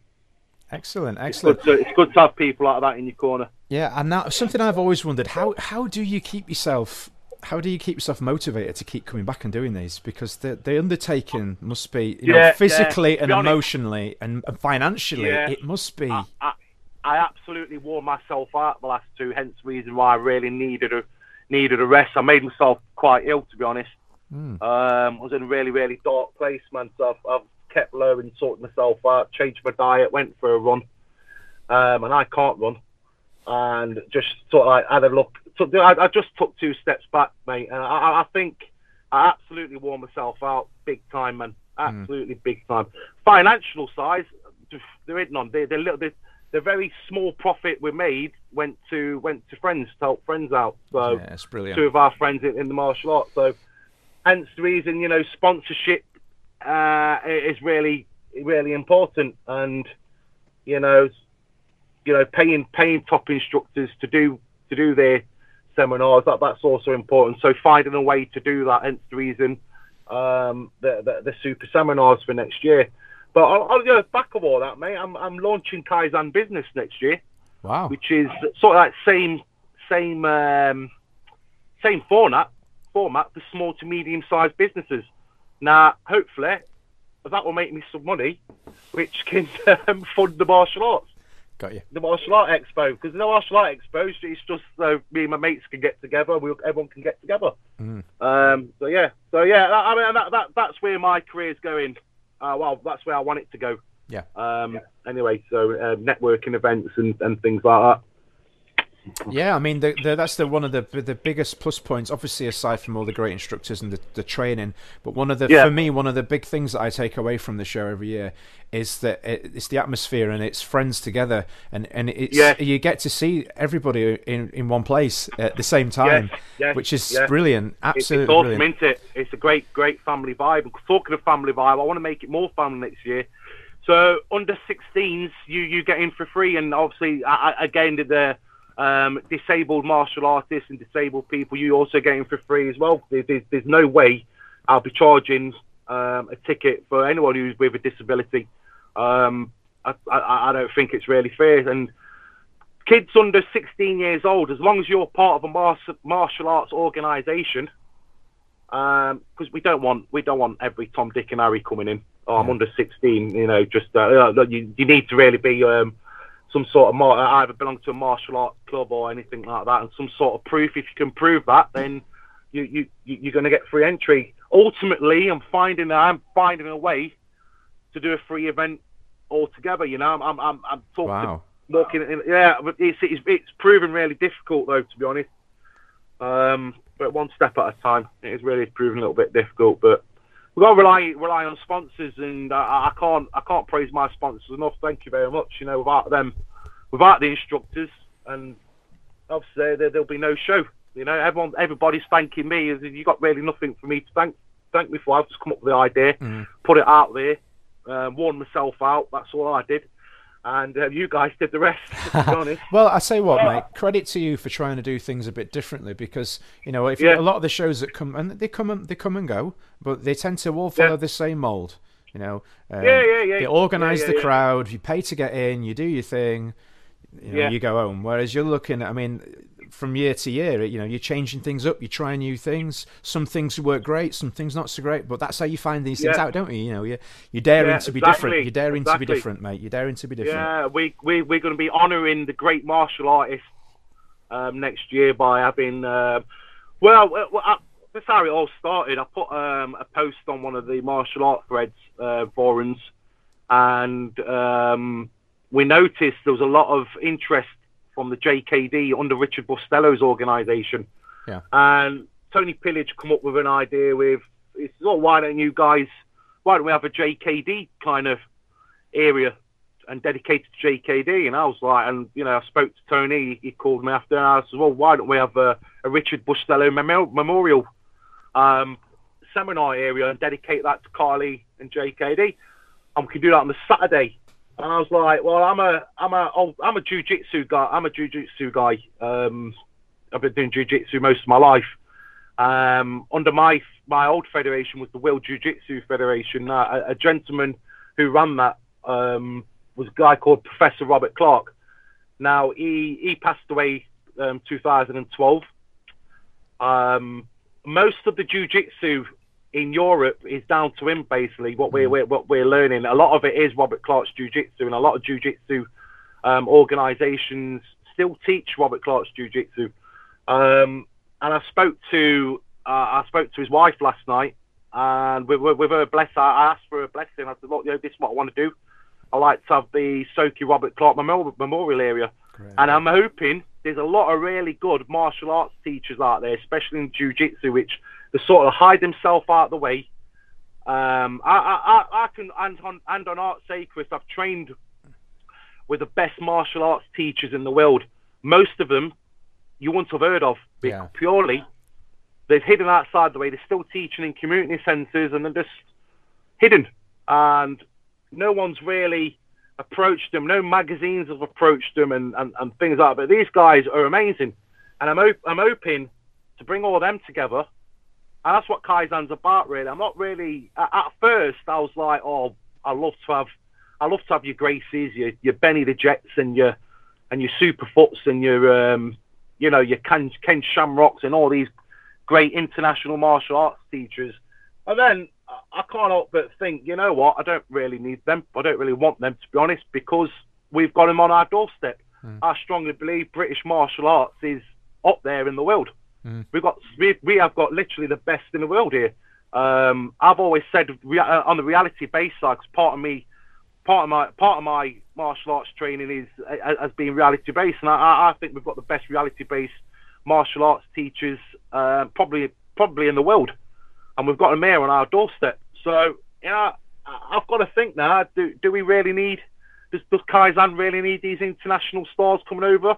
Excellent. it's Excellent. good, to, it's good to have people like that in your corner. Yeah, and now something I've always wondered how how do you keep yourself how do you keep yourself motivated to keep coming back and doing these? Because the the undertaking must be you Yeah, know physically To and honest- emotionally and, and financially Yeah. it must be I, I, I absolutely wore myself out the last two, hence the reason why I really needed a needed a rest. I made myself quite ill, to be honest. Um, I was in a really, really dark place, man. So I've, I've kept low and sorted myself out, changed my diet, went for a run, um, and I can't run, and just sort of like had a look. Took, I, I just took two steps back, mate, and I, I- think I absolutely wore myself out big time, man. Absolutely big time. Financial size, there ain't none. They, they're little. They're, the very small profit we made went to went to friends to help friends out. So yeah, it's brilliant. two of our friends in, in the martial arts. So, hence the reason, you know, sponsorship uh, is really, really important, and you know, you know, paying paying top instructors to do to do their seminars that that's also important. So finding a way to do that, hence the reason um, the, the the super seminars for next year. But I'll, I'll you know, back of all that, mate. I'm I'm launching Kaizen Business next year Wow. which is sort of like same same um, same format format for small to medium sized businesses. Now, hopefully, that will make me some money, which can um, fund the martial arts, Got you. the martial art expo. Because the martial art expo, it's just so me and my mates can get together. We everyone can get together. Um, so yeah, so yeah, I mean that, that that's where my career's going. Uh, well, that's where I want it to go. Yeah. Um, anyway, so uh, networking events and, and things like that. Yeah, I mean the, the, that's the one of the the biggest plus points. Obviously, aside from all the great instructors and the, the training, but one of the Yeah. for me one of the big things that I take away from the show every year is that it, it's the atmosphere and it's friends together, and and it's Yes. you get to see everybody in in one place at the same time, which is brilliant. Absolutely it's awesome, brilliant. isn't it? It's a great, great family vibe. Talking of family vibe, I want to make it more family next year. So under 16s, you you get in for free, and obviously, I, I- again, the um, disabled martial artists and disabled people, you also get in for free as well. There, there's, there's no way I'll be charging um, a ticket for anyone who's with a disability. Um, I, I, I don't think it's really fair, and kids under 16 years old, as long as you're part of a martial, martial arts organisation, because we don't want we don't want every Tom, Dick, and Harry coming in. Oh, I'm under 16, you know. Just uh, uh, you, you need to really be um, some sort of mar- either belong to a martial art club or anything like that, and some sort of proof. If you can prove that, then you you you- you're going to get free entry. Ultimately, I'm finding I'm finding a way to do a free event altogether. You know, I'm I'm I'm, I'm talking Wow. walking in, yeah, but it's, it's it's proven really difficult though, to be honest. Um, but one step at a time. It is really proven a little bit difficult, but we've got to rely rely on sponsors, and I, I can't I can't praise my sponsors enough. Thank you very much. You know, without them, without the instructors, and obviously there, there'll be no show. You know, everyone everybody's thanking me. You got really nothing for me to thank thank me for. I've just come up with the idea, put it out there, uh, myself out. That's all I did. And uh, you guys did the rest, to be honest. Well, I say what, mate. Credit to you for trying to do things a bit differently because you know if you- Yeah. a lot of the shows that come and they come and they come and go, but they tend to all follow Yeah. the same mold. You know, um, Yeah, yeah, yeah. They organise the crowd. You pay to get in. You do your thing. You know, Yeah. you go home. Whereas you're looking, at, I mean, from year to year, you know, you're changing things up. You're trying new things. Some things work great. Some things not so great. But that's how you find these things out, don't you? You know, you're you're daring Yeah, to be different. You're daring to be different, mate. You're daring to be different. Yeah, we, we, we're going to be honouring the great martial artists um, next year by having. Uh, well, well, well, I, that's how it all started. I put um, a post on one of the martial art threads uh, forums, and um, we noticed there was a lot of interest from the JKD under Richard Bustillo's organisation. Yeah. And Tony Pillage come up with an idea with, it's, oh, why don't you guys, why don't we have a JKD kind of area and dedicated to JKD? And I was like, and you know, I spoke to Tony. He called me after, and I said, well, why don't we have a, a Richard Bustillo memo- memorial um, seminar area and dedicate that to Kali and JKD? And we can do that on the Saturday. And I was like, well, I'm a, I'm a, oh, I'm a jujitsu guy. I'm a jujitsu guy. Um, I've been doing jujitsu most of my life. Um, under my my old federation was the World Jiu Jitsu Federation. Uh, a, a gentleman who ran that um, was a guy called Professor Robert Clark. Now he he passed away um, 2012. Um, most of the jiu-jitsu in Europe is down to him basically. What we're, we're what we're learning, a lot of it is Robert Clark's jiu-jitsu, and a lot of jiu-jitsu um, organisations still teach Robert Clark's jiu-jitsu. Um, and I spoke to uh, I spoke to his wife last night, and with, with, with her bless, I asked for a blessing. I said, "Look, you know, this is what I want to do. I like to have the Soke Robert Clark Memorial, Memorial area, and I'm hoping there's a lot of really good martial arts teachers out there, especially in jiu-jitsu, which they sort of hide themselves out of the way. Um, I, I, I, can, and on, and on Art Sacred, I've trained with the best martial arts teachers in the world. Most of them you wouldn't have heard of Yeah. purely they've hidden outside the way. They're still teaching in community centres and they're just hidden. And no one's really approached them. No magazines have approached them and, and, and things like that. But these guys are amazing. And I'm, op- I'm hoping to bring all of them together. And that's what Kaizen's about, really. I'm not really, at, first, I was like, oh, I love to have, I love to have your Gracies, your, your Benny the Jets and your, and your Superfoots and your, um, you know, your Ken, Ken Shamrocks and all these great international martial arts teachers. And then I- I can't help but think, you know what? I don't really need them. I don't really want them, to be honest, because we've got them on our doorstep. I strongly believe British martial arts is up there in the world. We've got we, we have got literally the best in the world here. Um, I've always said uh, on the reality based side, part of me, part of my part of my martial arts training is as being reality based, and I, I think we've got the best reality based martial arts teachers uh, probably probably in the world, and we've got them here on our doorstep. So you know, I've got to think now: do do we really need? Does, does Kaizen really need these international stars coming over?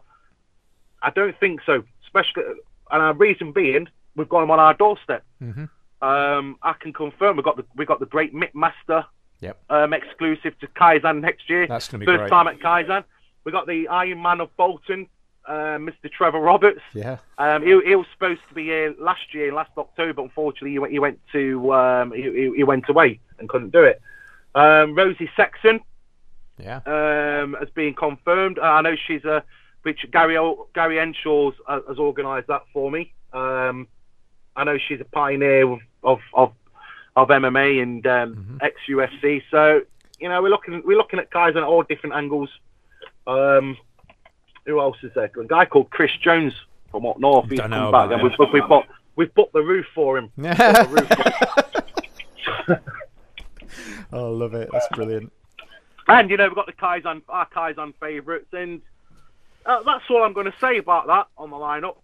I don't think so. Especially, and our reason being, we've got them on our doorstep. Mm-hmm. Um, I can confirm we've got the we got the great MittMaster Yep. um, exclusive to Kaizen next year. That's gonna be First great. time at Kaizen. We've got the Iron Man of Bolton, uh, Mr. Trevor Roberts. Yeah. Um, he, he was supposed to be here last year, last October. Unfortunately, he went, he went to um, he, he- he went away and couldn't do it. Um, Rosie Sexton Yeah. um, has been confirmed. Uh, I know she's a which Gary Gary Enshaw's uh, has organised that for me. Um, I know she's a pioneer of of of, of MMA and um, ex UFC. So you know we're looking we're looking at guys on all different angles. Um, who else is there? A guy called Chris Jones from up north. He's know come back, and we've, we've bought we've booked the roof for him. Roof for him. oh, love it. That's brilliant. And you know we've got the Kaizen, our Kaizen favourites, and uh, that's all I'm going to say about that on the lineup.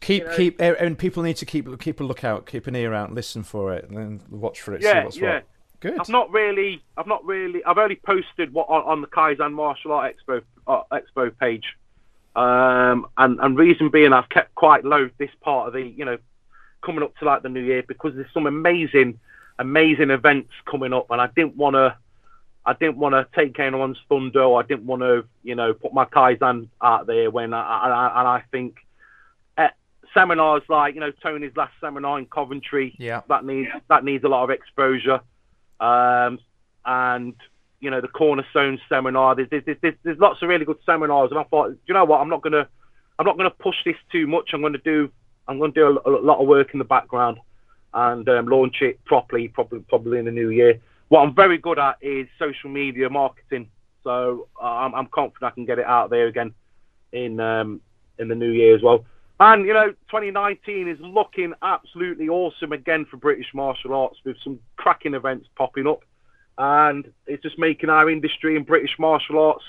Keep you know- keep eh, and people need to keep keep a lookout, keep an ear out, listen for it, and then watch for it. see Yeah, what's yeah. what. Good. I've not really, I've not really, I've only posted what on, on the Kaizen Martial Art Expo uh, Expo page, um, and and reason being I've kept quite low this part of the, you know, coming up to like the new year because there's some amazing, amazing events coming up, and I didn't want to. I didn't want to take anyone's thunder. Or I didn't want to, you know, put my Kaizen out there when I, I, and I think eh, seminars like, you know, Tony's last seminar in Coventry, Yeah. that needs that needs a lot of exposure. Um, and you know, the Cornerstone seminar. There's, there's, there's, there's lots of really good seminars, and I thought, do you know what? I'm not gonna I'm not gonna push this too much. I'm gonna do I'm gonna do a, a lot of work in the background and um, launch it properly, probably probably in the new year. What I'm very good at is social media marketing, so uh, I'm, I'm confident I can get it out there again in um, in the new year as well. And you know, 2019 is looking absolutely awesome again for British martial arts with some cracking events popping up, and it's just making our industry in British martial arts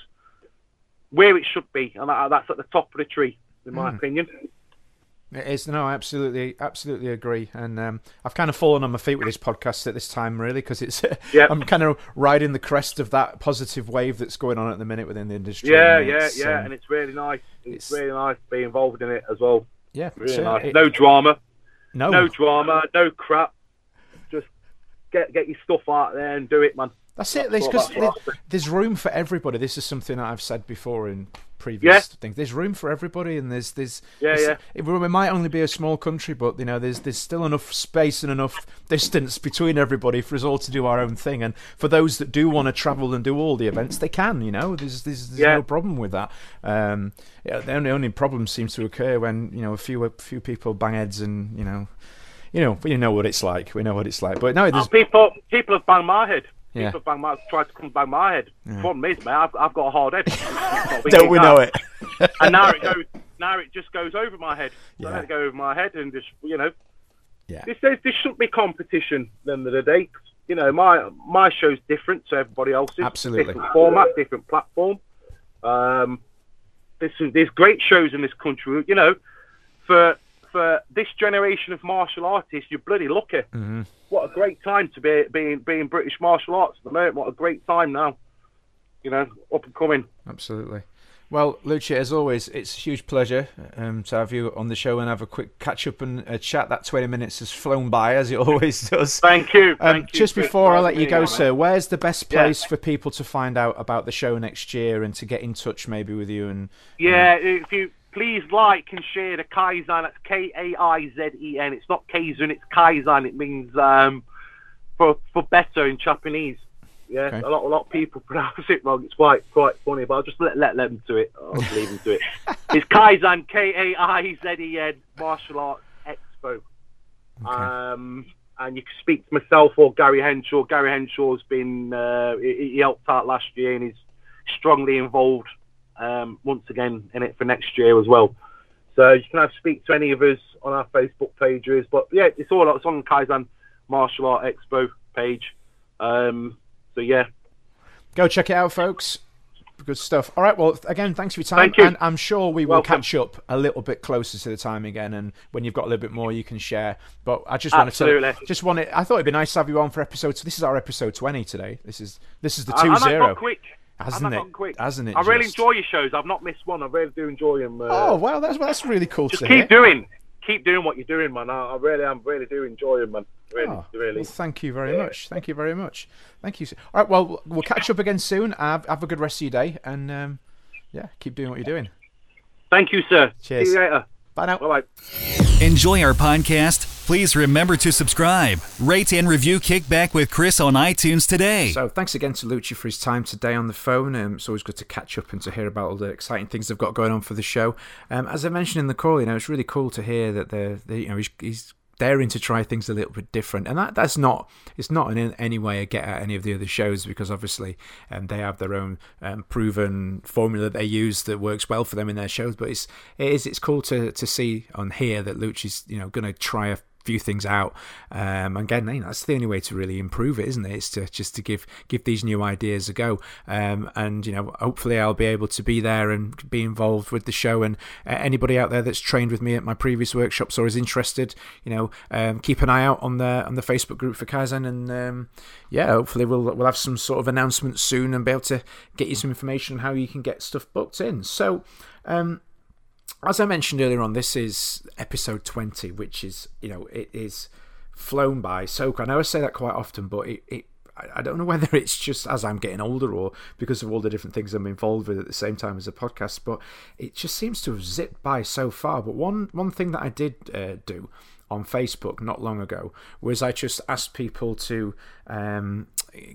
where it should be, and that's at the top of the tree, in my opinion. It is no, I absolutely, absolutely agree, and um, I've kind of fallen on my feet with this podcast at this time, really, because it's Yeah. I'm kind of riding the crest of that positive wave that's going on at the minute within the industry. Yeah, yeah, yeah, um, and it's really nice. It's, it's- really nice to be involved in it as well. yeah, Really so nice. it- no drama, no, no drama, no crap. Just get get your stuff out there and do it, man. That's it. What- that's what there's room for everybody. This is something that I've said before in previous Yeah. things. There's room for everybody, and there's there's Yeah, there's- yeah. It, it might only be a small country, but you know, there's there's still enough space and enough distance between everybody for us all to do our own thing. And for those that do want to travel and do all the events, they can. You know, there's there's, there's Yeah. no problem with that. Um, yeah, the only only problem seems to occur when you know a few a few people bang heads and you know. You know, we know what it's like. We know what it's like. But no, Oh, there's people people have banged my head. People Yeah. have banged my tried to come bang my head. Problem is, mate, I've, I've got a hard head. It's not big don't we know it? And now it goes. Now it just goes over my head. So I Yeah. let it go over my head and just you know. Yeah. This says this shouldn't be competition. At the day, you know, my my show's different to everybody else's. Absolutely. Different format, different platform. Um, there's there's great shows in this country. You know, for for this generation of martial artists, you're bloody lucky. Mm-hmm. What a great time to be being being British martial arts at the moment. What a great time now. You know, up and coming. Absolutely. Well, Lucci, as always, it's a huge pleasure um, to have you on the show and have a quick catch up and uh, chat. That 20 minutes has flown by, as it always does. Thank you. Um, Thank just for before I let you go, sir, where's the best Yeah. place for people to find out about the show next year and to get in touch maybe with you? And Yeah, if you please like and share the Kaizen. That's K A I Z E N. It's not Kaizen, it's Kaizen. It means um, for for better in Japanese. Yeah, Okay. a lot a lot of people pronounce it wrong. It's quite quite funny, but I'll just let let them to it. I'll leave them to it. It's Kaizen, K A I Z E N Martial Arts Expo. Um, and you can speak to myself or Gary Henshaw. Gary Henshaw's been uh, he, he helped out last year and he's strongly involved um, once again in it for next year as well. So you can have speak to any of us on our Facebook pages. But yeah, it's all it's on Kaizen Martial Art Expo page. Um, so yeah, Go check it out, folks. Good stuff. All right. Well, again, thanks for your time. Thank you. And I'm sure we will Welcome. catch up a little bit closer to the time again, and when you've got a little bit more, you can share. But I just wanted to just wanted. I thought it'd be nice to have you on for episode. So this is our episode 20 today. This is this is the two I've zero. quick. Hasn't it? gone quick. Hasn't it I really just? enjoy your shows. I've not missed one. I really do enjoy them. Uh, Oh wow, that's that's really cool just to keep hear. doing, keep doing what you're doing, man. I, I really, am really do enjoy them, man. Really, Oh, really. Well, thank you very much. Thank you very much. Thank you. All right. Well, we'll catch up again soon. Have, have a good rest of your day, and um, yeah, keep doing what you're doing. Thank you, sir. Cheers. See you later. Bye now. Bye bye. Enjoy our podcast? Please remember to subscribe, rate, and review Kickback with Chris on iTunes today. So thanks again to Lucci for his time today on the phone. Um, it's always good to catch up and to hear about all the exciting things they've got going on for the show. Um, as I mentioned in the call, you know, it's really cool to hear that they're, they, you know, he's, he's daring to try things a little bit different, and that that's not it's not in any way a get at any of the other shows because obviously um, they have their own um, proven formula they use that works well for them in their shows. But it's it is it's cool to to see on here that Lucci's you know going to try a few things out. Um, again, you know, that's the only way to really improve it, isn't it? It's to just to give give these new ideas a go. Um, and you know, hopefully, I'll be able to be there and be involved with the show. And uh, anybody out there that's trained with me at my previous workshops or is interested, you know, um, keep an eye out on the on the Facebook group for Kaizen. And um, yeah, hopefully, we'll we'll have some sort of announcement soon and be able to get you some information on how you can get stuff booked in. So. Um, as I mentioned earlier on, this is episode 20, which is, you know, it is flown by so. I know I say that quite often, but it, it I I don't know whether it's just as I'm getting older or because of all the different things I'm involved with at the same time as a podcast, but it just seems to have zipped by so far. But one one thing that I did uh, do on Facebook not long ago was I just asked people to um,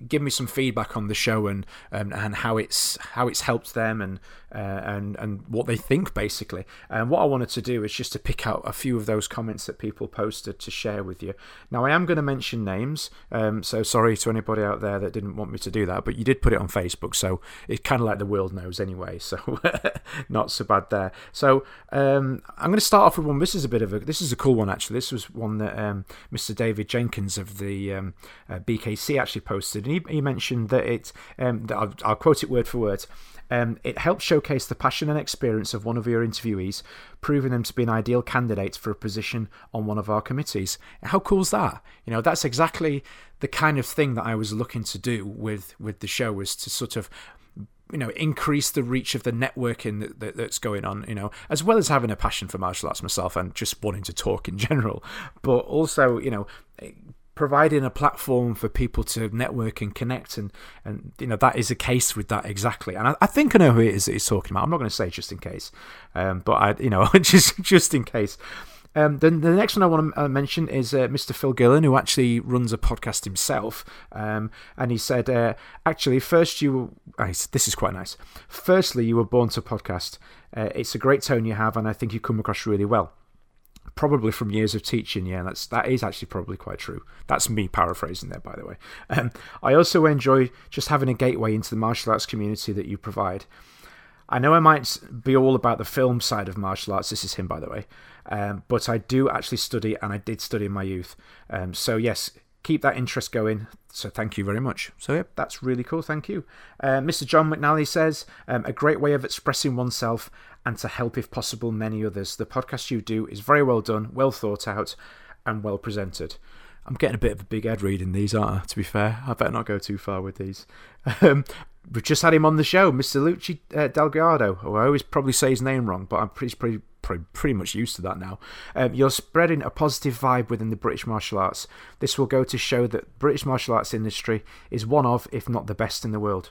give me some feedback on the show and um, and how it's how it's helped them and uh, and and what they think basically. And what I wanted to do is just to pick out a few of those comments that people posted to share with you. Now I am going to mention names, um, so sorry to anybody out there that didn't want me to do that, but you did put it on Facebook, so it's kind of like the world knows anyway. So not so bad there. So um, I'm going to start off with one. This is a bit of a this is a cool one actually. This was one that um, Mr. David Jenkins of the um, uh, BKC actually posted, and he, he mentioned that it. Um, that I'll, I'll quote it word for word. Um, it helps showcase the passion and experience of one of your interviewees, proving them to be an ideal candidate for a position on one of our committees. How cool's that? You know, that's exactly the kind of thing that I was looking to do with with the show, was to sort of you know increase the reach of the networking that, that, that's going on you know as well as having a passion for martial arts myself and just wanting to talk in general but also you know providing a platform for people to network and connect and and you know that is a case with that exactly and I, I think I know who it is that he's talking about I'm not going to say just in case um, but I you know just just in case um, then the next one I want to uh, mention is uh, Mr. Phil Gillen, who actually runs a podcast himself. Um, and he said, uh, actually, first you were, uh, this is quite nice. Firstly, you were born to podcast. Uh, it's a great tone you have, and I think you come across really well. Probably from years of teaching, yeah, that's that is actually probably quite true. That's me paraphrasing there, by the way. Um, I also enjoy just having a gateway into the martial arts community that you provide. I know I might be all about the film side of martial arts. This is him, by the way. Um, but I do actually study, and I did study in my youth. Um, so, yes, keep that interest going. So, thank you very much. So, yeah, that's really cool. Thank you. Uh, Mr. John McNally says, um, a great way of expressing oneself and to help, if possible, many others. The podcast you do is very well done, well thought out, and well presented. I'm getting a bit of a big head reading these, aren't I? To be fair, I better not go too far with these. Um, we've just had him on the show, Mr. Lucci uh, Delgado. who I always probably say his name wrong, but I'm pretty pretty pretty, pretty much used to that now. Um, you're spreading a positive vibe within the British martial arts. This will go to show that British martial arts industry is one of, if not the best in the world.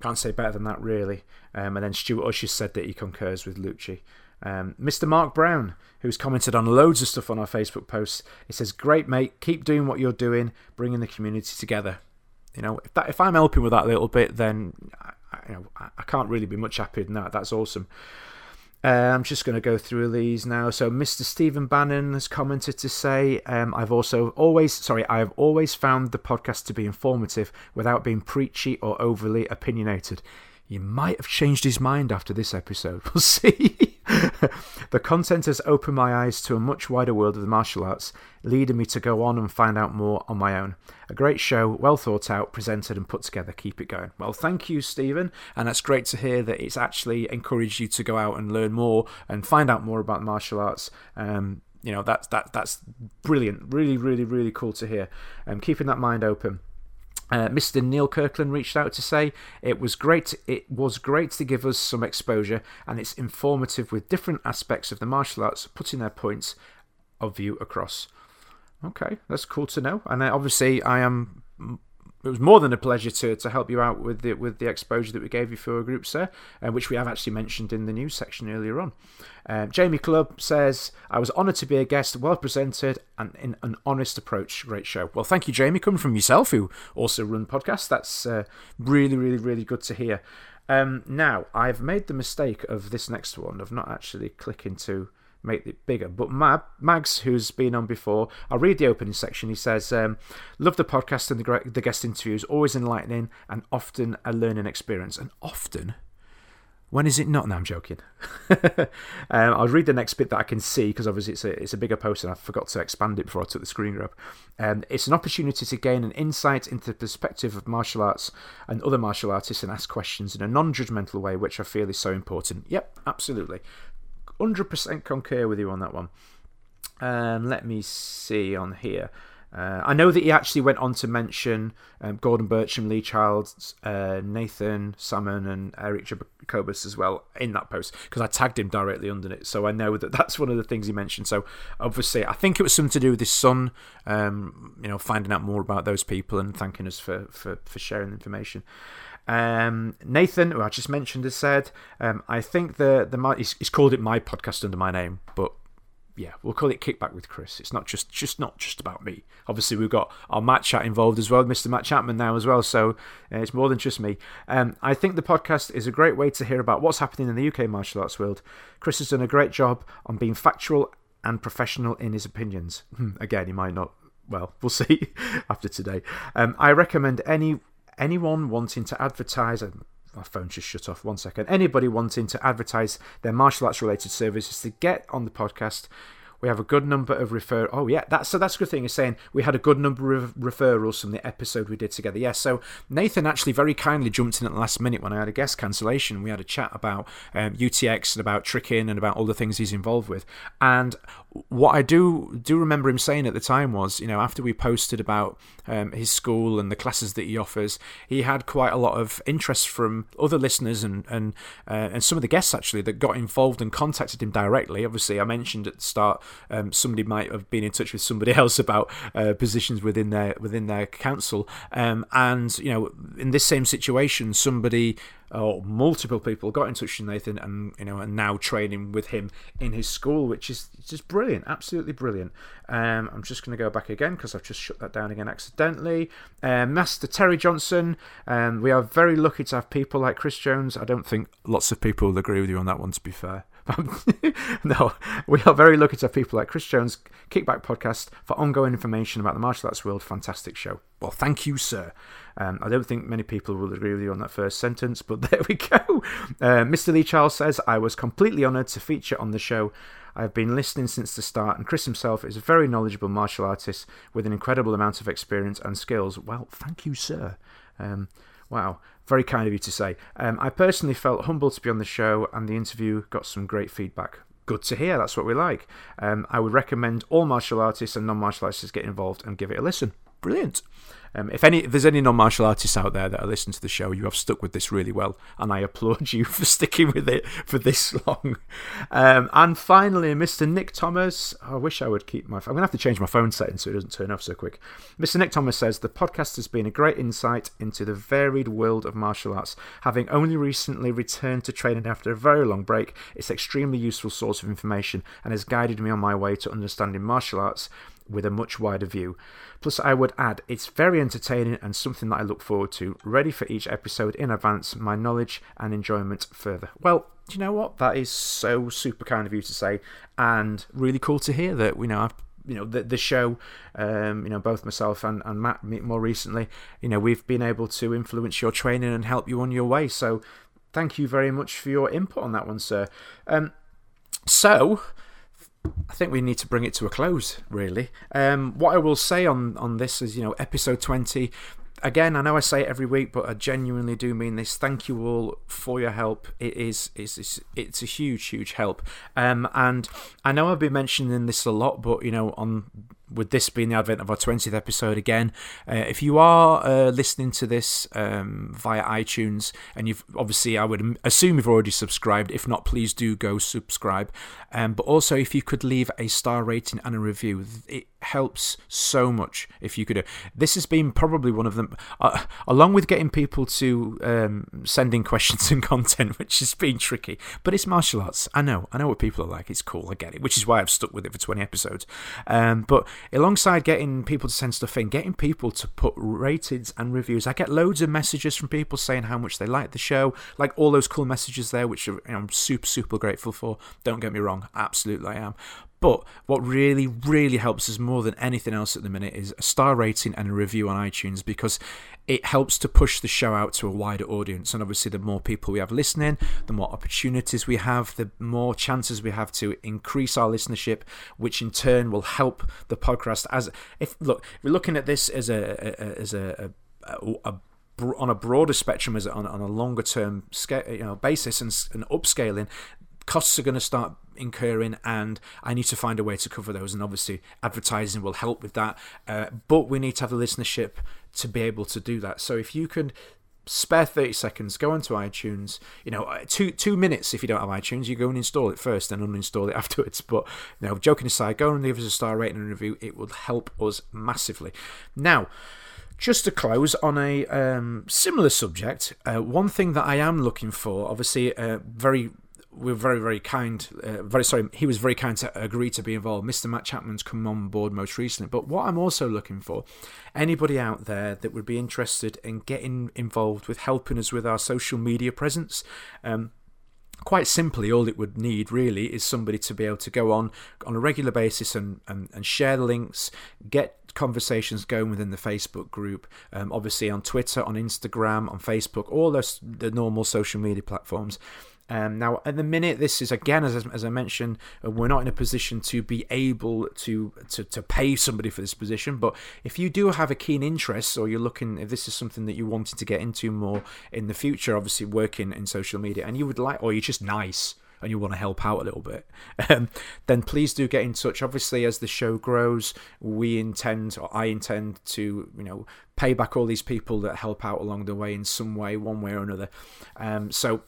Can't say better than that, really. Um, and then Stuart Usher said that he concurs with Lucci. Um, Mr. Mark Brown, who's commented on loads of stuff on our Facebook posts, he says, "Great, mate. Keep doing what you're doing, bringing the community together." You know, if that if I'm helping with that a little bit, then I, you know I, I can't really be much happier than that. That's awesome. Uh, I'm just going to go through these now. So, Mr. Stephen Bannon has commented to say, um, "I've also always, sorry, I have always found the podcast to be informative without being preachy or overly opinionated." He might have changed his mind after this episode. We'll see. the content has opened my eyes to a much wider world of the martial arts, leading me to go on and find out more on my own. A great show, well thought out, presented and put together. Keep it going. Well, thank you, Stephen, and that's great to hear that it's actually encouraged you to go out and learn more and find out more about martial arts. Um, you know that's that that's brilliant. Really, really, really cool to hear. Um, keeping that mind open. Uh, Mr. Neil Kirkland reached out to say it was great. It was great to give us some exposure, and it's informative with different aspects of the martial arts, putting their points of view across. Okay, that's cool to know. And obviously, I am it was more than a pleasure to, to help you out with the with the exposure that we gave you for a group, sir, uh, which we have actually mentioned in the news section earlier on. Um, Jamie Club says, "I was honoured to be a guest, well presented, and in an honest approach. Great show." Well, thank you, Jamie, coming from yourself, who also run podcasts. That's uh, really, really, really good to hear. Um, now, I've made the mistake of this next one of not actually clicking to make it bigger. But Mab, Mags, who's been on before, I'll read the opening section. He says, um, Love the podcast and the, the guest interviews, always enlightening and often a learning experience. And often, when is it not? No, I'm joking. um, I'll read the next bit that I can see because obviously it's a, it's a bigger post and I forgot to expand it before I took the screen grab. Um, it's an opportunity to gain an insight into the perspective of martial arts and other martial artists and ask questions in a non judgmental way, which I feel is so important. Yep, absolutely. 100% concur with you on that one. Um, let me see on here. Uh, I know that he actually went on to mention um, Gordon Bircham, Lee Childs, uh, Nathan Salmon, and Eric Jacobus as well in that post because I tagged him directly under it. So I know that that's one of the things he mentioned. So obviously, I think it was something to do with his son, um, you know, finding out more about those people and thanking us for, for, for sharing the information. Um, Nathan, who I just mentioned, has said, um, I think the the he's, he's called it my podcast under my name, but yeah, we'll call it Kickback with Chris. It's not just just not just about me. Obviously, we've got our Matt Chat involved as well, Mr. Matt Chapman now as well. So uh, it's more than just me. Um, I think the podcast is a great way to hear about what's happening in the UK martial arts world. Chris has done a great job on being factual and professional in his opinions. Hmm, again, he might not. Well, we'll see after today. Um, I recommend any anyone wanting to advertise, my phone just shut off one second. Anybody wanting to advertise their martial arts related services to get on the podcast we have a good number of refer. Oh yeah, that's so that's a good thing. Is saying we had a good number of referrals from the episode we did together. Yes, so Nathan actually very kindly jumped in at the last minute when I had a guest cancellation. We had a chat about um, UTX and about tricking and about all the things he's involved with. And what I do do remember him saying at the time was, you know, after we posted about um, his school and the classes that he offers, he had quite a lot of interest from other listeners and and uh, and some of the guests actually that got involved and contacted him directly. Obviously, I mentioned at the start um, somebody might have been in touch with somebody else about uh, positions within their within their council, um, and you know, in this same situation, somebody or multiple people got in touch with Nathan and you know and now training with him in his school, which is just brilliant, absolutely brilliant. Um, I'm just going to go back again because I've just shut that down again accidentally. Um, Master Terry Johnson, um, we are very lucky to have people like Chris Jones. I don't think lots of people will agree with you on that one, to be fair. no, we are very lucky to have people like Chris Jones, Kickback Podcast, for ongoing information about the martial arts world. Fantastic show. Well, thank you, sir. Um, I don't think many people will agree with you on that first sentence, but there we go. Uh, Mr. Lee Charles says, I was completely honoured to feature on the show. I've been listening since the start, and Chris himself is a very knowledgeable martial artist with an incredible amount of experience and skills. Well, thank you, sir. Um, wow, very kind of you to say. Um, I personally felt humbled to be on the show, and the interview got some great feedback. Good to hear. That's what we like. Um, I would recommend all martial artists and non martial artists get involved and give it a listen. Brilliant. Um, if any, if there's any non-martial artists out there that are listening to the show, you have stuck with this really well, and I applaud you for sticking with it for this long. Um, and finally, Mr. Nick Thomas. I wish I would keep my. I'm gonna have to change my phone settings so it doesn't turn off so quick. Mr. Nick Thomas says the podcast has been a great insight into the varied world of martial arts. Having only recently returned to training after a very long break, it's extremely useful source of information and has guided me on my way to understanding martial arts with a much wider view. Plus, I would add, it's very entertaining and something that I look forward to, ready for each episode in advance, my knowledge and enjoyment further. Well, you know what? That is so super kind of you to say, and really cool to hear that, you know, I've you know the the show um, you know both myself and, and Matt more recently you know we've been able to influence your training and help you on your way so thank you very much for your input on that one sir um, so I think we need to bring it to a close, really. Um, what I will say on, on this is, you know, episode 20. Again, I know I say it every week, but I genuinely do mean this. Thank you all for your help. It is it's, it's, it's a huge, huge help. Um, and I know I've been mentioning this a lot, but, you know, on with this being the advent of our 20th episode again, uh, if you are uh, listening to this um, via iTunes, and you've obviously, I would assume you've already subscribed. If not, please do go subscribe. Um, but also, if you could leave a star rating and a review, it helps so much if you could. This has been probably one of them, uh, along with getting people to um, send in questions and content, which has been tricky. But it's martial arts. I know. I know what people are like. It's cool. I get it, which is why I've stuck with it for 20 episodes. Um, but alongside getting people to send stuff in, getting people to put ratings and reviews. I get loads of messages from people saying how much they like the show, like all those cool messages there, which I'm super, super grateful for. Don't get me wrong, absolutely I am. But what really, really helps us more than anything else at the minute is a star rating and a review on iTunes because it helps to push the show out to a wider audience. And obviously, the more people we have listening, the more opportunities we have, the more chances we have to increase our listenership, which in turn will help the podcast. As if look, if we're looking at this as a, a as a, a, a on a broader spectrum as on, on a longer term scale, you know, basis and, and upscaling costs are going to start incurring and I need to find a way to cover those and obviously advertising will help with that uh, but we need to have the listenership to be able to do that. So if you can spare 30 seconds go onto iTunes you know uh, two two minutes if you don't have iTunes you go and install it first and uninstall it afterwards but you know joking aside go and leave us a star rating and review it will help us massively. Now just to close on a um, similar subject, uh, one thing that I am looking for, obviously, uh, very we're very very kind uh, very sorry he was very kind to agree to be involved. Mr matt chapman's come on board most recently. But what i'm also looking for anybody out there that would be interested in getting involved with helping us with our social media presence um, quite simply all it would need really is somebody to be able to go on on a regular basis and, and, and share the links get conversations going within the facebook group um, obviously on twitter on instagram on facebook all those the normal social media platforms um, now, at the minute, this is again, as, as I mentioned, uh, we're not in a position to be able to, to to pay somebody for this position. But if you do have a keen interest, or you're looking, if this is something that you wanted to get into more in the future, obviously working in social media, and you would like, or you're just nice and you want to help out a little bit, um, then please do get in touch. Obviously, as the show grows, we intend, or I intend to, you know, pay back all these people that help out along the way in some way, one way or another. Um, so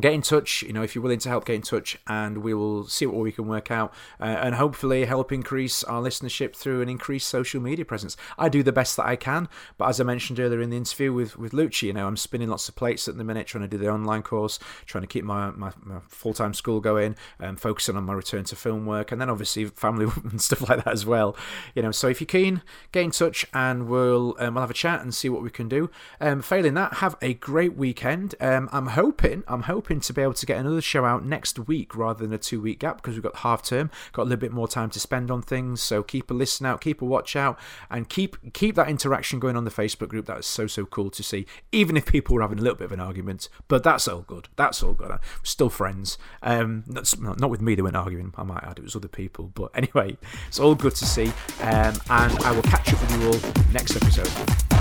get in touch you know if you're willing to help get in touch and we will see what we can work out uh, and hopefully help increase our listenership through an increased social media presence. I do the best that i can but as i mentioned earlier in the interview with with lucci you know i'm spinning lots of plates at the minute trying to do the online course trying to keep my, my, my full-time school going and focusing on my return to film work and then obviously family and stuff like that as well. You know so if you're keen get in touch and we'll um, we'll have a chat and see what we can do. Um, failing that have a great weekend. Um, i'm hoping i'm hoping hoping to be able to get another show out next week rather than a two week gap because we've got half term, got a little bit more time to spend on things. So keep a listen out, keep a watch out, and keep keep that interaction going on the Facebook group. That is so so cool to see, even if people were having a little bit of an argument. But that's all good. That's all good. We're still friends. Um, that's not with me. They weren't arguing. I might add it was other people. But anyway, it's all good to see. Um, and I will catch up with you all next episode.